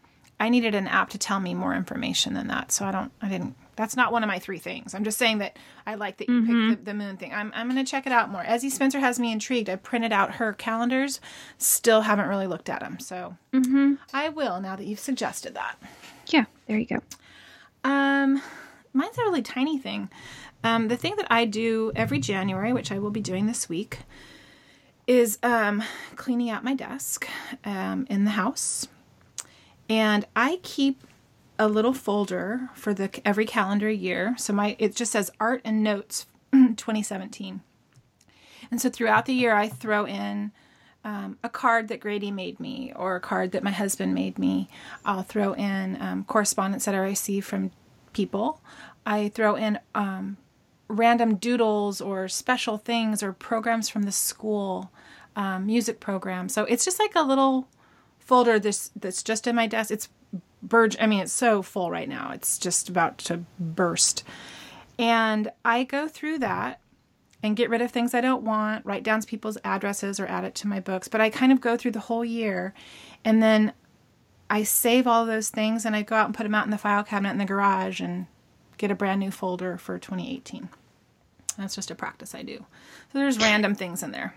I needed an app to tell me more information than that. So I don't, I didn't. That's not one of my three things. I'm just saying that I like that you picked the, the moon thing. I'm, I'm going to check it out more. Ezzy Spencer has me intrigued. I printed out her calendars. Still haven't really looked at them. So Mm-hmm. I will now that you've suggested that. Yeah. There you go. Um, mine's a really tiny thing. Um, the thing that I do every January, which I will be doing this week, is um, cleaning out my desk um, in the house, and I keep a little folder for the every calendar year. So my it just says art and notes [CLEARS THROAT] 2017, and so throughout the year I throw in um, a card that Grady made me or a card that my husband made me. I'll throw in um, correspondence that I receive from people. I throw in um, random doodles or special things or programs from the school, um, music programs. So it's just like a little folder this that's just in my desk. It's burge. I mean, it's so full right now. It's just about to burst. And I go through that and get rid of things I don't want, write down people's addresses or add it to my books. But I kind of go through the whole year and then I save all those things and I go out and put them out in the file cabinet in the garage and get a brand new folder for 2018. That's just a practice I do. So there's random things in there.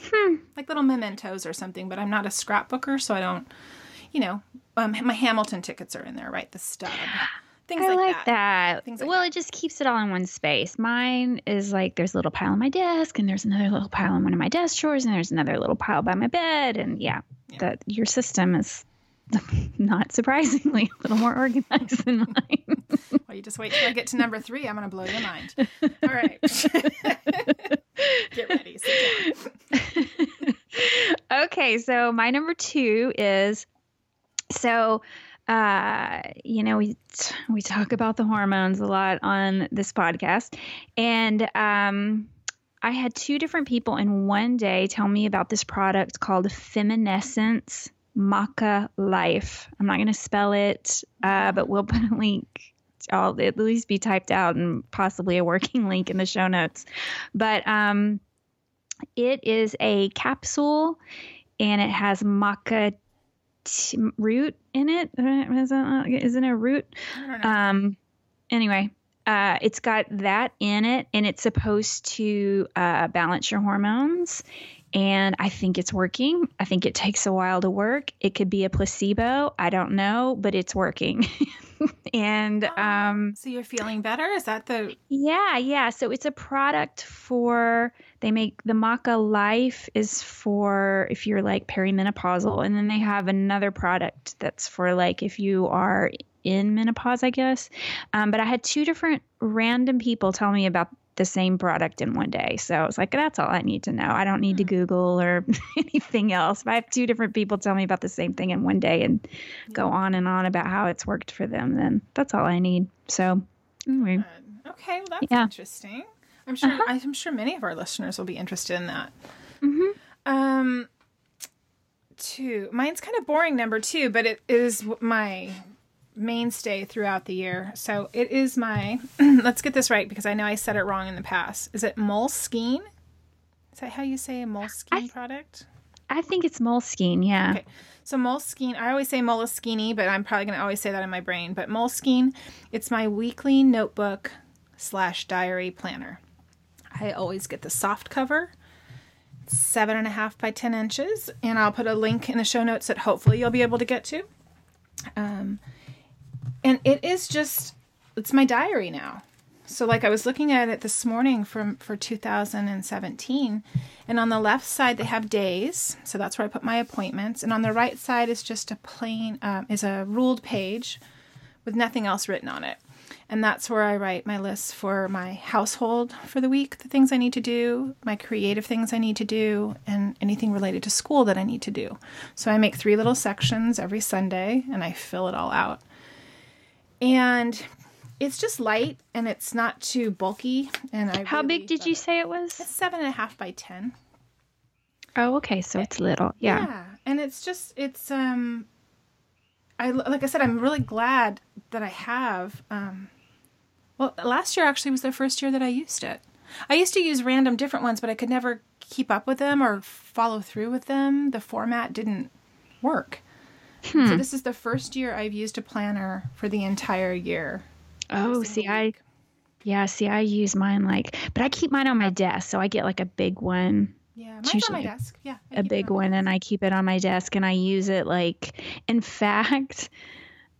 Hmm. Like little mementos or something, but I'm not a scrapbooker, so I don't, you know, um, my Hamilton tickets are in there, right? The stub. Things I like, like that. Things like well, that. it just keeps it all in one space. Mine is like there's a little pile on my desk, and there's another little pile on one of my desk drawers, and there's another little pile by my bed, and yeah, Yeah. that your system is [LAUGHS] not surprisingly a little more organized than mine. Well, you just wait till I get to number three. I'm going to blow your mind. All right. [LAUGHS] get ready. [LAUGHS] Okay, so my number two is so uh you know we we talk about the hormones a lot on this podcast and um I had two different people in one day tell me about this product called Femmenessence Maca Life. I'm not going to spell it, uh, but we'll [LAUGHS] put a link. I'll at least be typed out and possibly a working [LAUGHS] link in the show notes. But um, it is a capsule and it has maca t- root in it. Isn't it a root? I don't know. Um, anyway, uh, it's got that in it, and it's supposed to uh, balance your hormones. And I think it's working. I think it takes a while to work. It could be a placebo. I don't know, but it's working. [LAUGHS] and um, so you're feeling better? Is that the. yeah, yeah. So it's a product for they make the Maca Life is for if you're like perimenopausal, and then they have another product that's for like if you are in menopause, I guess. Um, but I had two different random people tell me about the same product in one day. So I was like, that's all I need to know. I don't need to Google or [LAUGHS] anything else. If I have two different people tell me about the same thing in one day and go on and on about how it's worked for them, then that's all I need. So anyway. Okay, well, that's Yeah. interesting. I'm sure. I'm sure many of our listeners will be interested in that. Mhm. Um, two. Mine's kind of boring. Number two, but it is my mainstay throughout the year. So it is my. [CLEARS THROAT] let's get this right because I know I said it wrong in the past. Is it Moleskine? Is that how you say a Moleskine I- product? I think it's Moleskine, yeah. Okay. So Moleskine, I always say Moleskine, but I'm probably going to always say that in my brain. But Moleskine, it's my weekly notebook slash diary planner. I always get the soft cover, seven and a half by 10 inches, and I'll put a link in the show notes that hopefully you'll be able to get to. Um, and it is just, it's my diary now. So like I was looking at it this morning from for 2017 and on the left side they have days, so that's where I put my appointments, and on the right side is just a plain um, is a ruled page with nothing else written on it. And that's where I write my lists for my household for the week, the things I need to do, my creative things I need to do, and anything related to school that I need to do. So I make three little sections every Sunday and I fill it all out. And it's just light and it's not too bulky. And I How really big did you it. say it was? It's seven and a half by ten. Oh, okay, so it's little. Yeah. and it's just it's um, I like I said I'm really glad that I have um, well last year actually was the first year that I used it. I used to use random different ones, but I could never keep up with them or follow through with them. The format didn't work. So this is the first year I've used a planner for the entire year. Oh, see, I yeah, see, I use mine like, but I keep mine on my desk, so I get like a big one, yeah, mine's on my desk. Yeah, I a big on one, and I keep it on my desk, and I use it like, in [LAUGHS] fact,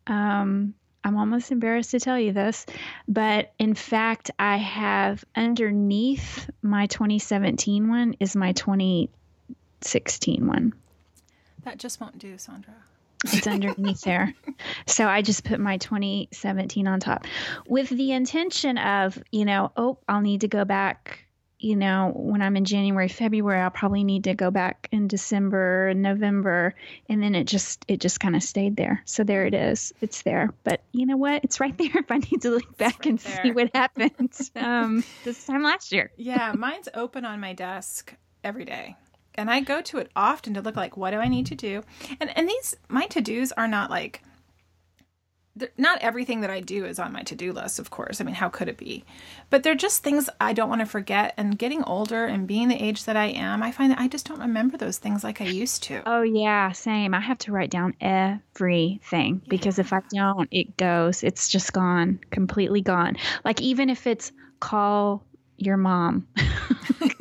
um, I'm almost embarrassed to tell you this, but in fact, I have underneath my 2017 one is my 2016 one. That just won't do, Sondra. It's underneath there. So I just put my 2017 on top with the intention of, you know, oh, I'll need to go back, you know, when I'm in January, February, I'll probably need to go back in December and November. And then it just, it just kind of stayed there. So there it is. It's there. But you know what? It's right there if I need to look back right and there. see what happened um, this time last year. Yeah, mine's open on my desk every day. And I go to it often to look like what do I need to do? And and these my to-dos are not like not everything that I do is on my to do list, of course. I mean, how could it be? But they're just things I don't want to forget. And getting older and being the age that I am, I find that I just don't remember those things like I used to. Oh, yeah, same. I have to write down everything because if I don't, it goes, it's just gone, completely gone. Like, even if it's call your mom. [LAUGHS] [LAUGHS]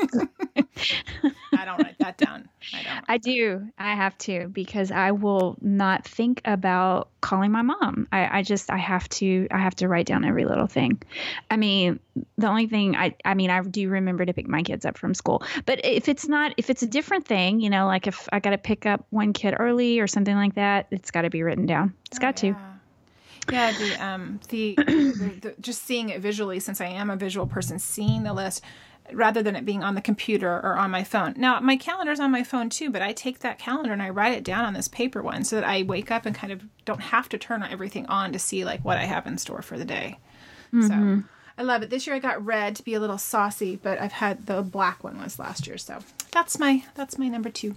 That down. I. I do. I have to because I will not think about calling my mom. I, I just I have to I have to write down every little thing. I mean, the only thing I I mean I do remember to pick my kids up from school. But if it's not if it's a different thing, you know, like if I got to pick up one kid early or something like that, it's got to be written down. It's Oh, got yeah. to. Yeah, the um the, the, the just seeing it visually since I am a visual person, seeing the list rather than it being on the computer or on my phone. Now, my calendar's on my phone too, but I take that calendar and I write it down on this paper one so that I wake up and kind of don't have to turn everything on to see like what I have in store for the day. So mm-hmm. I love it. This year I got red to be a little saucy, but I've had the black one was last year. So that's my that's my number two.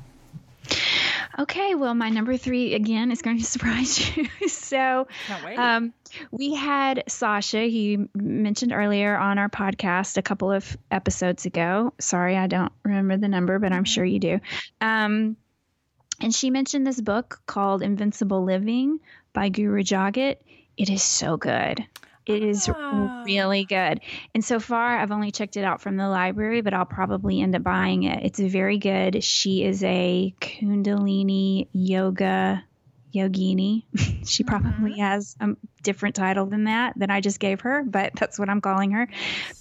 Okay, well, my number three again is going to [LAUGHS] surprise you. so, um, we had Sasha, he mentioned earlier on our podcast a couple of episodes ago. Sorry, I don't remember the number, but I'm sure you do. Um, and she mentioned this book called Invincible Living by Guru Jagat. It is so good. It is Ah. really good. And so far, I've only checked it out from the library, but I'll probably end up buying it. It's very good. She is a Kundalini yoga yogini. [LAUGHS] she probably has a different title than that that I just gave her, but that's what I'm calling her.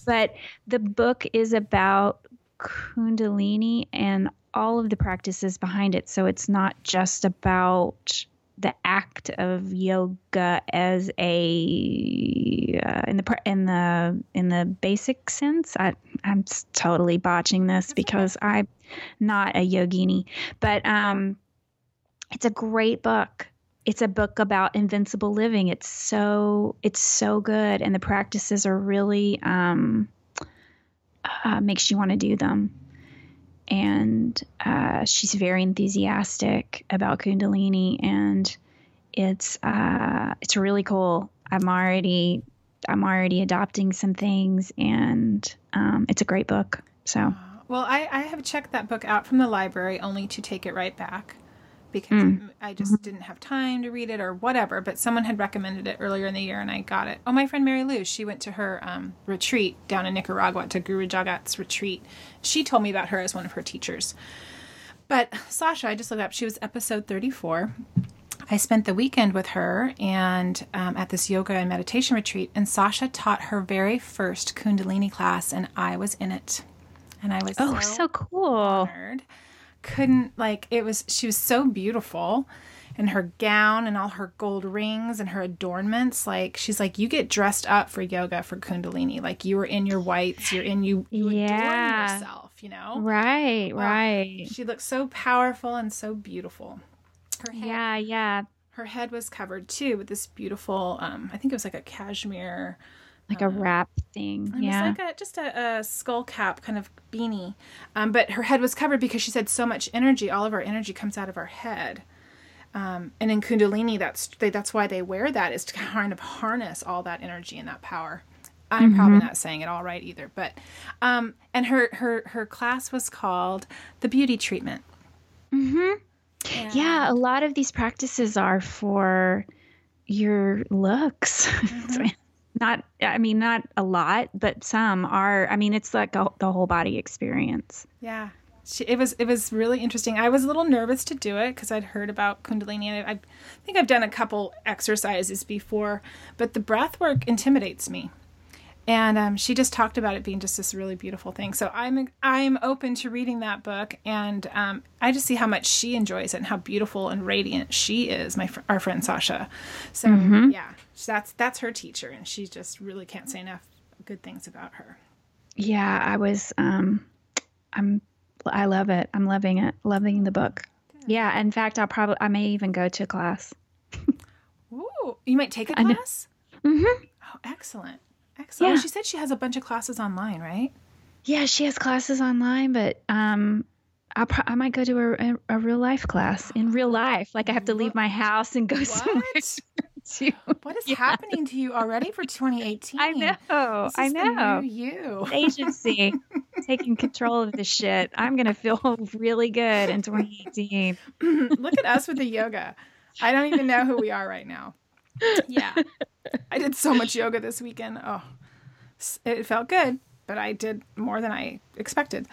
But the book is about Kundalini and all of the practices behind it. So it's not just about the act of yoga as a uh, in the in the in the basic sense. I I'm totally botching this because I'm not a yogini, but um, it's a great book. It's a book about invincible living. It's so it's so good, and the practices are really um, uh, makes you want to do them. And uh, she's very enthusiastic about Kundalini, and it's uh, it's really cool. I'm already I'm already adopting some things, and um, it's a great book. So Well, I, I have checked that book out from the library only to take it right back because I just didn't have time to read it or whatever. But someone had recommended it earlier in the year and I got it. Oh, my friend Mary Lou, she went to her um, retreat down in Nicaragua to Guru Jagat's retreat. She told me about her as one of her teachers. But Sasha, I just looked up, she was episode 34. I spent the weekend with her and um, at this yoga and meditation retreat, and Sasha taught her very first Kundalini class, and I was in it. And I was oh, so, so cool. honored. Couldn't like it was. She was so beautiful, and her gown and all her gold rings and her adornments. Like she's like, you get dressed up for yoga for Kundalini. Like you were in your whites. You're in you. You Yeah. adorn yourself. You know. Right, Oh, right. She looked so powerful and so beautiful. Her head, Yeah, yeah. her head was covered too with this beautiful. Um, I think it was like a cashmere. Like a wrap thing. It Yeah. was like a, just a, a skull cap kind of beanie. Um, but her head was covered because she said so much energy, all of our energy comes out of our head. Um, and in Kundalini, that's they, that's why they wear that is to [LAUGHS] kind of harness all that energy and that power. I'm probably not saying it all right either, but um, and her her her class was called the beauty treatment. Mm-hmm. yeah, a lot of these practices are for your looks. [LAUGHS] not I mean not a lot, but some are I mean it's like a, the whole body experience. Yeah. She, it was it was really interesting. I was a little nervous to do it because I'd heard about Kundalini and I, I think I've done a couple exercises before, but the breath work intimidates me. And um, she just talked about it being just this really beautiful thing. So I'm I'm open to reading that book, and um, I just see how much she enjoys it and how beautiful and radiant she is. My fr- our friend Sasha. So yeah, that's that's her teacher, and she just really can't say enough good things about her. Yeah, I was um I'm I love it. I'm loving it. Loving the book. Yeah, in fact, I'll probably I may even go to class. Ooh, you might take a class. Mhm. Oh, excellent. Excellent. Yeah. Well, she said she has a bunch of classes online, right? Yeah, she has classes online, but um, I pro- I might go to a, a, a real life class in real life. Like I have to leave my house and go [LAUGHS] somewhere. What? to. [LAUGHS] What is happening to you already for 2018? [LAUGHS] I know. This I is the know. new you. Agency [LAUGHS] taking control of the shit. I'm gonna feel really good in 2018. Look at us with the yoga. I don't even know who we are right now. Yeah. I did so much yoga this weekend. Oh, it felt good, but I did more than I expected.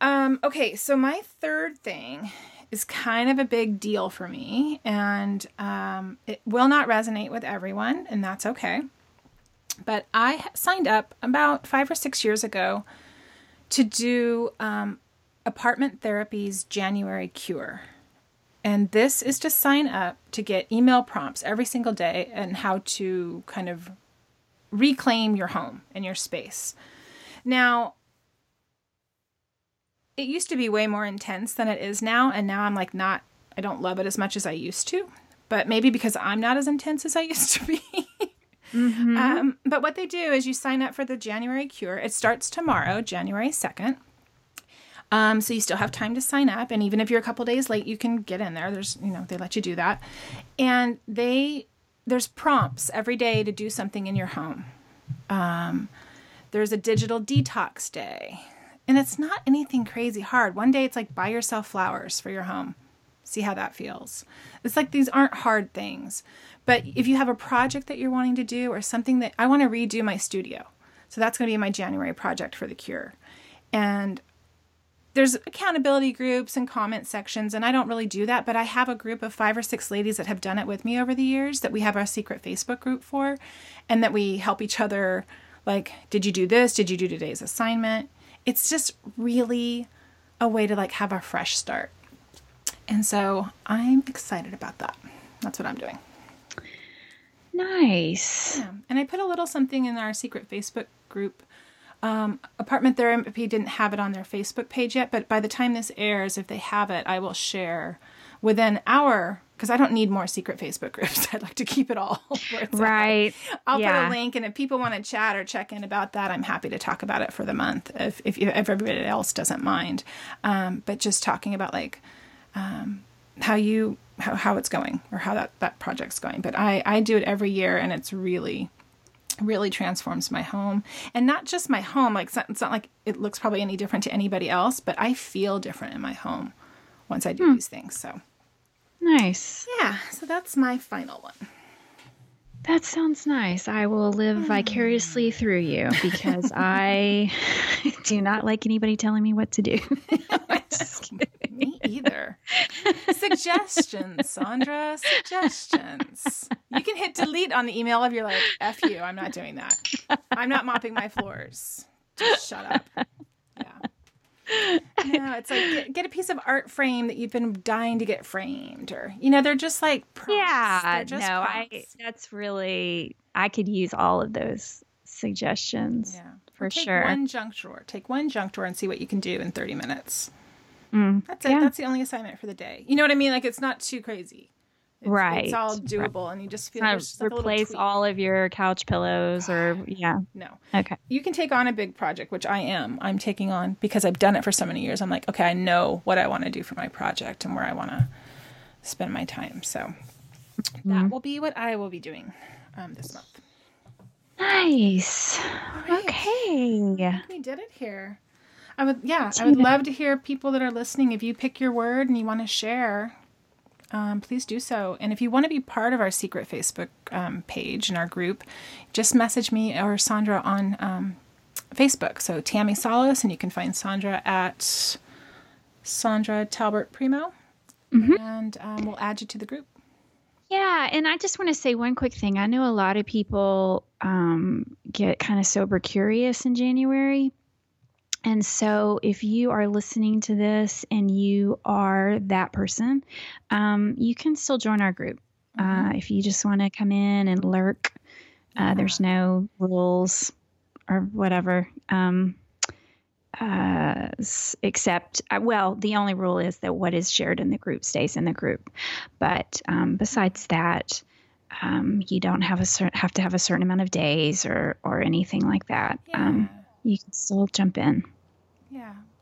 Um, okay, so my third thing is kind of a big deal for me, and um, it will not resonate with everyone, and that's okay. But I signed up about five or six years ago to do um, apartment therapy's January cure. And this is to sign up to get email prompts every single day and how to kind of reclaim your home and your space. Now, it used to be way more intense than it is now. And now I'm like, not, I don't love it as much as I used to. But maybe because I'm not as intense as I [LAUGHS] used to be. Mhm. Um, but what they do is you sign up for the January cure. It starts tomorrow, January 2nd. Um, so you still have time to sign up. And even if you're a couple days late, you can get in there. There's, you know, they let you do that. And they, there's prompts every day to do something in your home. Um, there's a digital detox day. And it's not anything crazy hard. One day it's like buy yourself flowers for your home. See how that feels. It's like these aren't hard things. But if you have a project that you're wanting to do or something that I want to redo my studio. So that's going to be my January project for the cure. And there's accountability groups and comment sections and I don't really do that, but I have a group of 5 or 6 ladies that have done it with me over the years that we have our secret Facebook group for and that we help each other like did you do this? Did you do today's assignment? It's just really a way to like have a fresh start. And so I'm excited about that. That's what I'm doing. Nice. Yeah. And I put a little something in our secret Facebook group. Um, Apartment Therapy didn't have it on their Facebook page yet, but by the time this airs, if they have it, I will share within our because I don't need more secret Facebook groups. [LAUGHS] I'd like to keep it all. [LAUGHS] right. at. I'll Yeah. put a link, and if people want to chat or check in about that, I'm happy to talk about it for the month if if, if everybody else doesn't mind. Um, but just talking about like um, how you how, how it's going or how that that project's going. But I I do it every year, and it's really really transforms my home and not just my home like it's not, it's not like it looks probably any different to anybody else but i feel different in my home once i do these things so Nice. yeah so that's my final one That sounds nice. I will live hmm. vicariously through you because [LAUGHS] I [LAUGHS] do not like anybody telling me what to do. [LAUGHS] Me either. Suggestions, Sondra. Suggestions. You can hit delete on the email if you're like, F you, I'm not doing that. I'm not mopping my floors. Just shut up. Yeah. No, it's like get, get a piece of art frame that you've been dying to get framed, or you know, they're just like prompts. yeah, They're no, just I that's really I could use all of those suggestions yeah, for Take sure. one junk drawer. Take one junk drawer and see what you can do in 30 minutes. Mm, That's it. Yeah. That's the only assignment for the day. You know what I mean? Like it's not too crazy. It's, Right. It's all doable, and you just feel Kind just like replace all of your couch pillows or [SIGHS] yeah. No, Okay. you can take on a big project, which I am. I'm taking on because I've done it for so many years. I'm like, okay, I know what I want to do for my project and where I want to spend my time. So Mm-hmm. that will be what I will be doing um, this month. Nice. Okay. We did it here. I would, yeah, I would love to hear people that are listening. If you pick your word and you want to share, um, please do so. And if you want to be part of our secret Facebook um, page and our group, just message me or Sondra on um, Facebook. So Tammi Salas, and you can find Sondra at Sondra Talbert Primeaux, and um, we'll add you to the group. Yeah, and I just want to say one quick thing. I know a lot of people um, get kind of sober curious in January. And so, if you are listening to this and you are that person, um, you can still join our group. Uh, if you just want to come in and lurk, uh, there's no rules or whatever. Um, uh, except, uh, well, the only rule is that what is shared in the group stays in the group. But um, besides that, um, you don't have a cer- have to have a certain amount of days or or anything like that. Um, you can still jump in.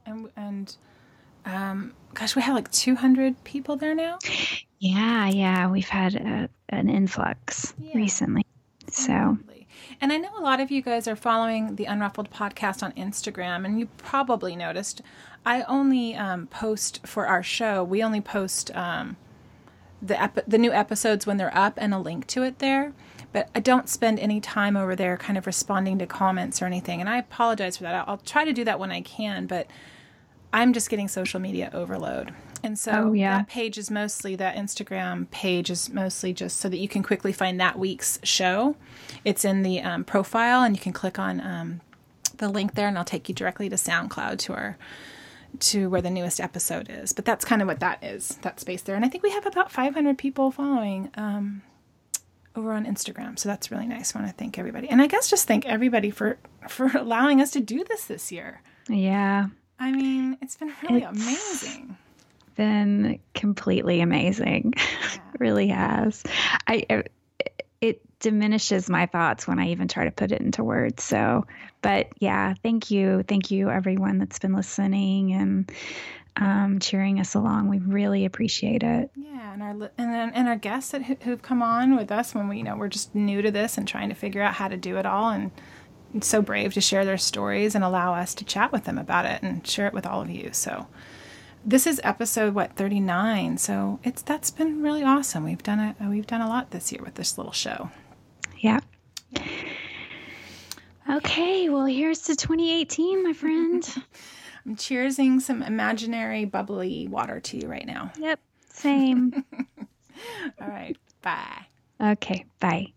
And and Um, gosh, we have like 200 people there now. Yeah, yeah, we've had a, an influx Yeah. recently. So. And I know a lot of you guys are following the Unruffled podcast on Instagram, and you probably noticed I only um, post for our show. We only post um, the ep- the new episodes when they're up and a link to it there. But I don't spend any time over there, kind of responding to comments or anything. And I apologize for that. I'll, I'll try to do that when I can, but I'm just getting social media overload. And so Oh, yeah. that page is mostly, that Instagram page is mostly just so that you can quickly find that week's show. It's in the um, profile, and you can click on um, the link there, and I'll take you directly to SoundCloud to our to where the newest episode is. But that's kind of what that is, that space there. And I think we have about 500 people following um, over on Instagram, so that's really nice. I want to thank everybody, and I guess just thank everybody for for [LAUGHS] allowing us to do this this year. yeah, I mean, it's been really It's- amazing. been completely amazing. [LAUGHS] really has. I it- it diminishes my thoughts when I even try to put it into words. So, but yeah, thank you, thank you everyone that's been listening and um, cheering us along. We really appreciate it. Yeah, and our and then and our guests that who- who've come on with us when we you know we're just new to this and trying to figure out how to do it all and so brave to share their stories and allow us to chat with them about it and share it with all of you. So this is episode what 39. So it's that's been really awesome. We've done a we've done a lot this year with this little show. Yeah. Okay, well, here's to 2018, my friend. [LAUGHS] I'm cheersing some imaginary bubbly water to you right now. yep, same. [LAUGHS] All right, bye. Okay, bye.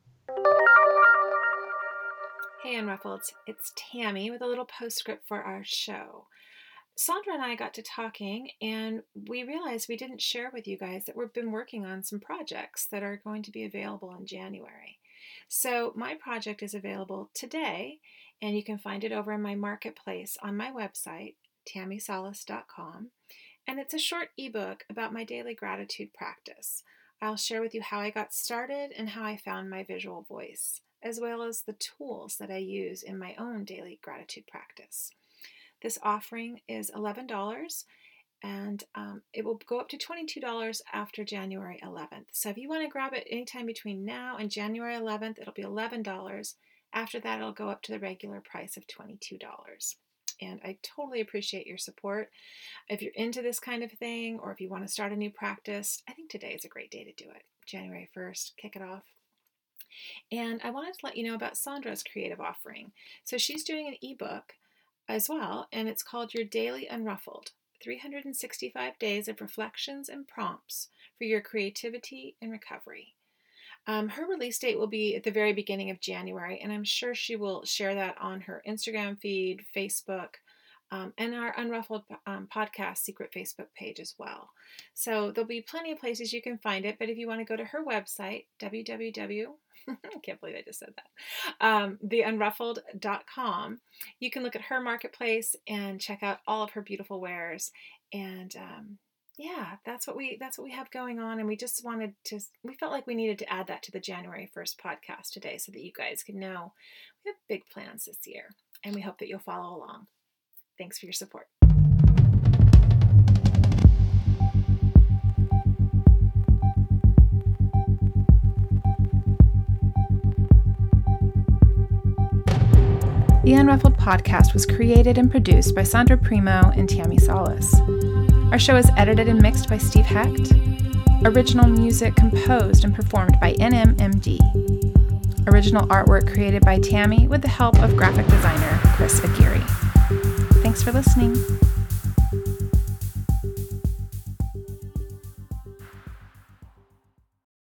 Hey, Unruffled. It's Tammi with a little postscript for our show. Sondra and I got to talking, and we realized we didn't share with you guys that we've been working on some projects that are going to be available in January. So, my project is available today, and you can find it over in my marketplace on my website, tammisalas.com. And it's a short ebook about my daily gratitude practice. I'll share with you how I got started and how I found my visual voice, as well as the tools that I use in my own daily gratitude practice. This offering is $11 and um, it will go up to $22 after January 11th. So if you want to grab it anytime between now and January 11th, it'll be $11. After that, it'll go up to the regular price of $22. And I totally appreciate your support. If you're into this kind of thing, or if you want to start a new practice, I think today is a great day to do it. January 1st, kick it off. And I wanted to let you know about Sondra's creative offering. So she's doing an ebook as well, and it's called Your Daily Unruffled 365 Days of Reflections and Prompts for Your Creativity and Recovery. Um, her release date will be at the very beginning of January, and I'm sure she will share that on her Instagram feed, Facebook, um, and our Unruffled um, podcast secret Facebook page as well. So there'll be plenty of places you can find it, but if you want to go to her website, www. [LAUGHS] I can't believe I just said that. Um, theunruffled.com. You can look at her marketplace and check out all of her beautiful wares. And um, yeah, that's what we that's what we have going on. And we just wanted to we felt like we needed to add that to the January 1st podcast today so that you guys can know we have big plans this year. And we hope that you'll follow along. Thanks for your support. The Unruffled podcast was created and produced by Sondra Primeaux and Tammi Salas. Our show is edited and mixed by Steve Hecht. Original music composed and performed by NMMD. Original artwork created by Tammi with the help of graphic designer Chris Aguirre. Thanks for listening.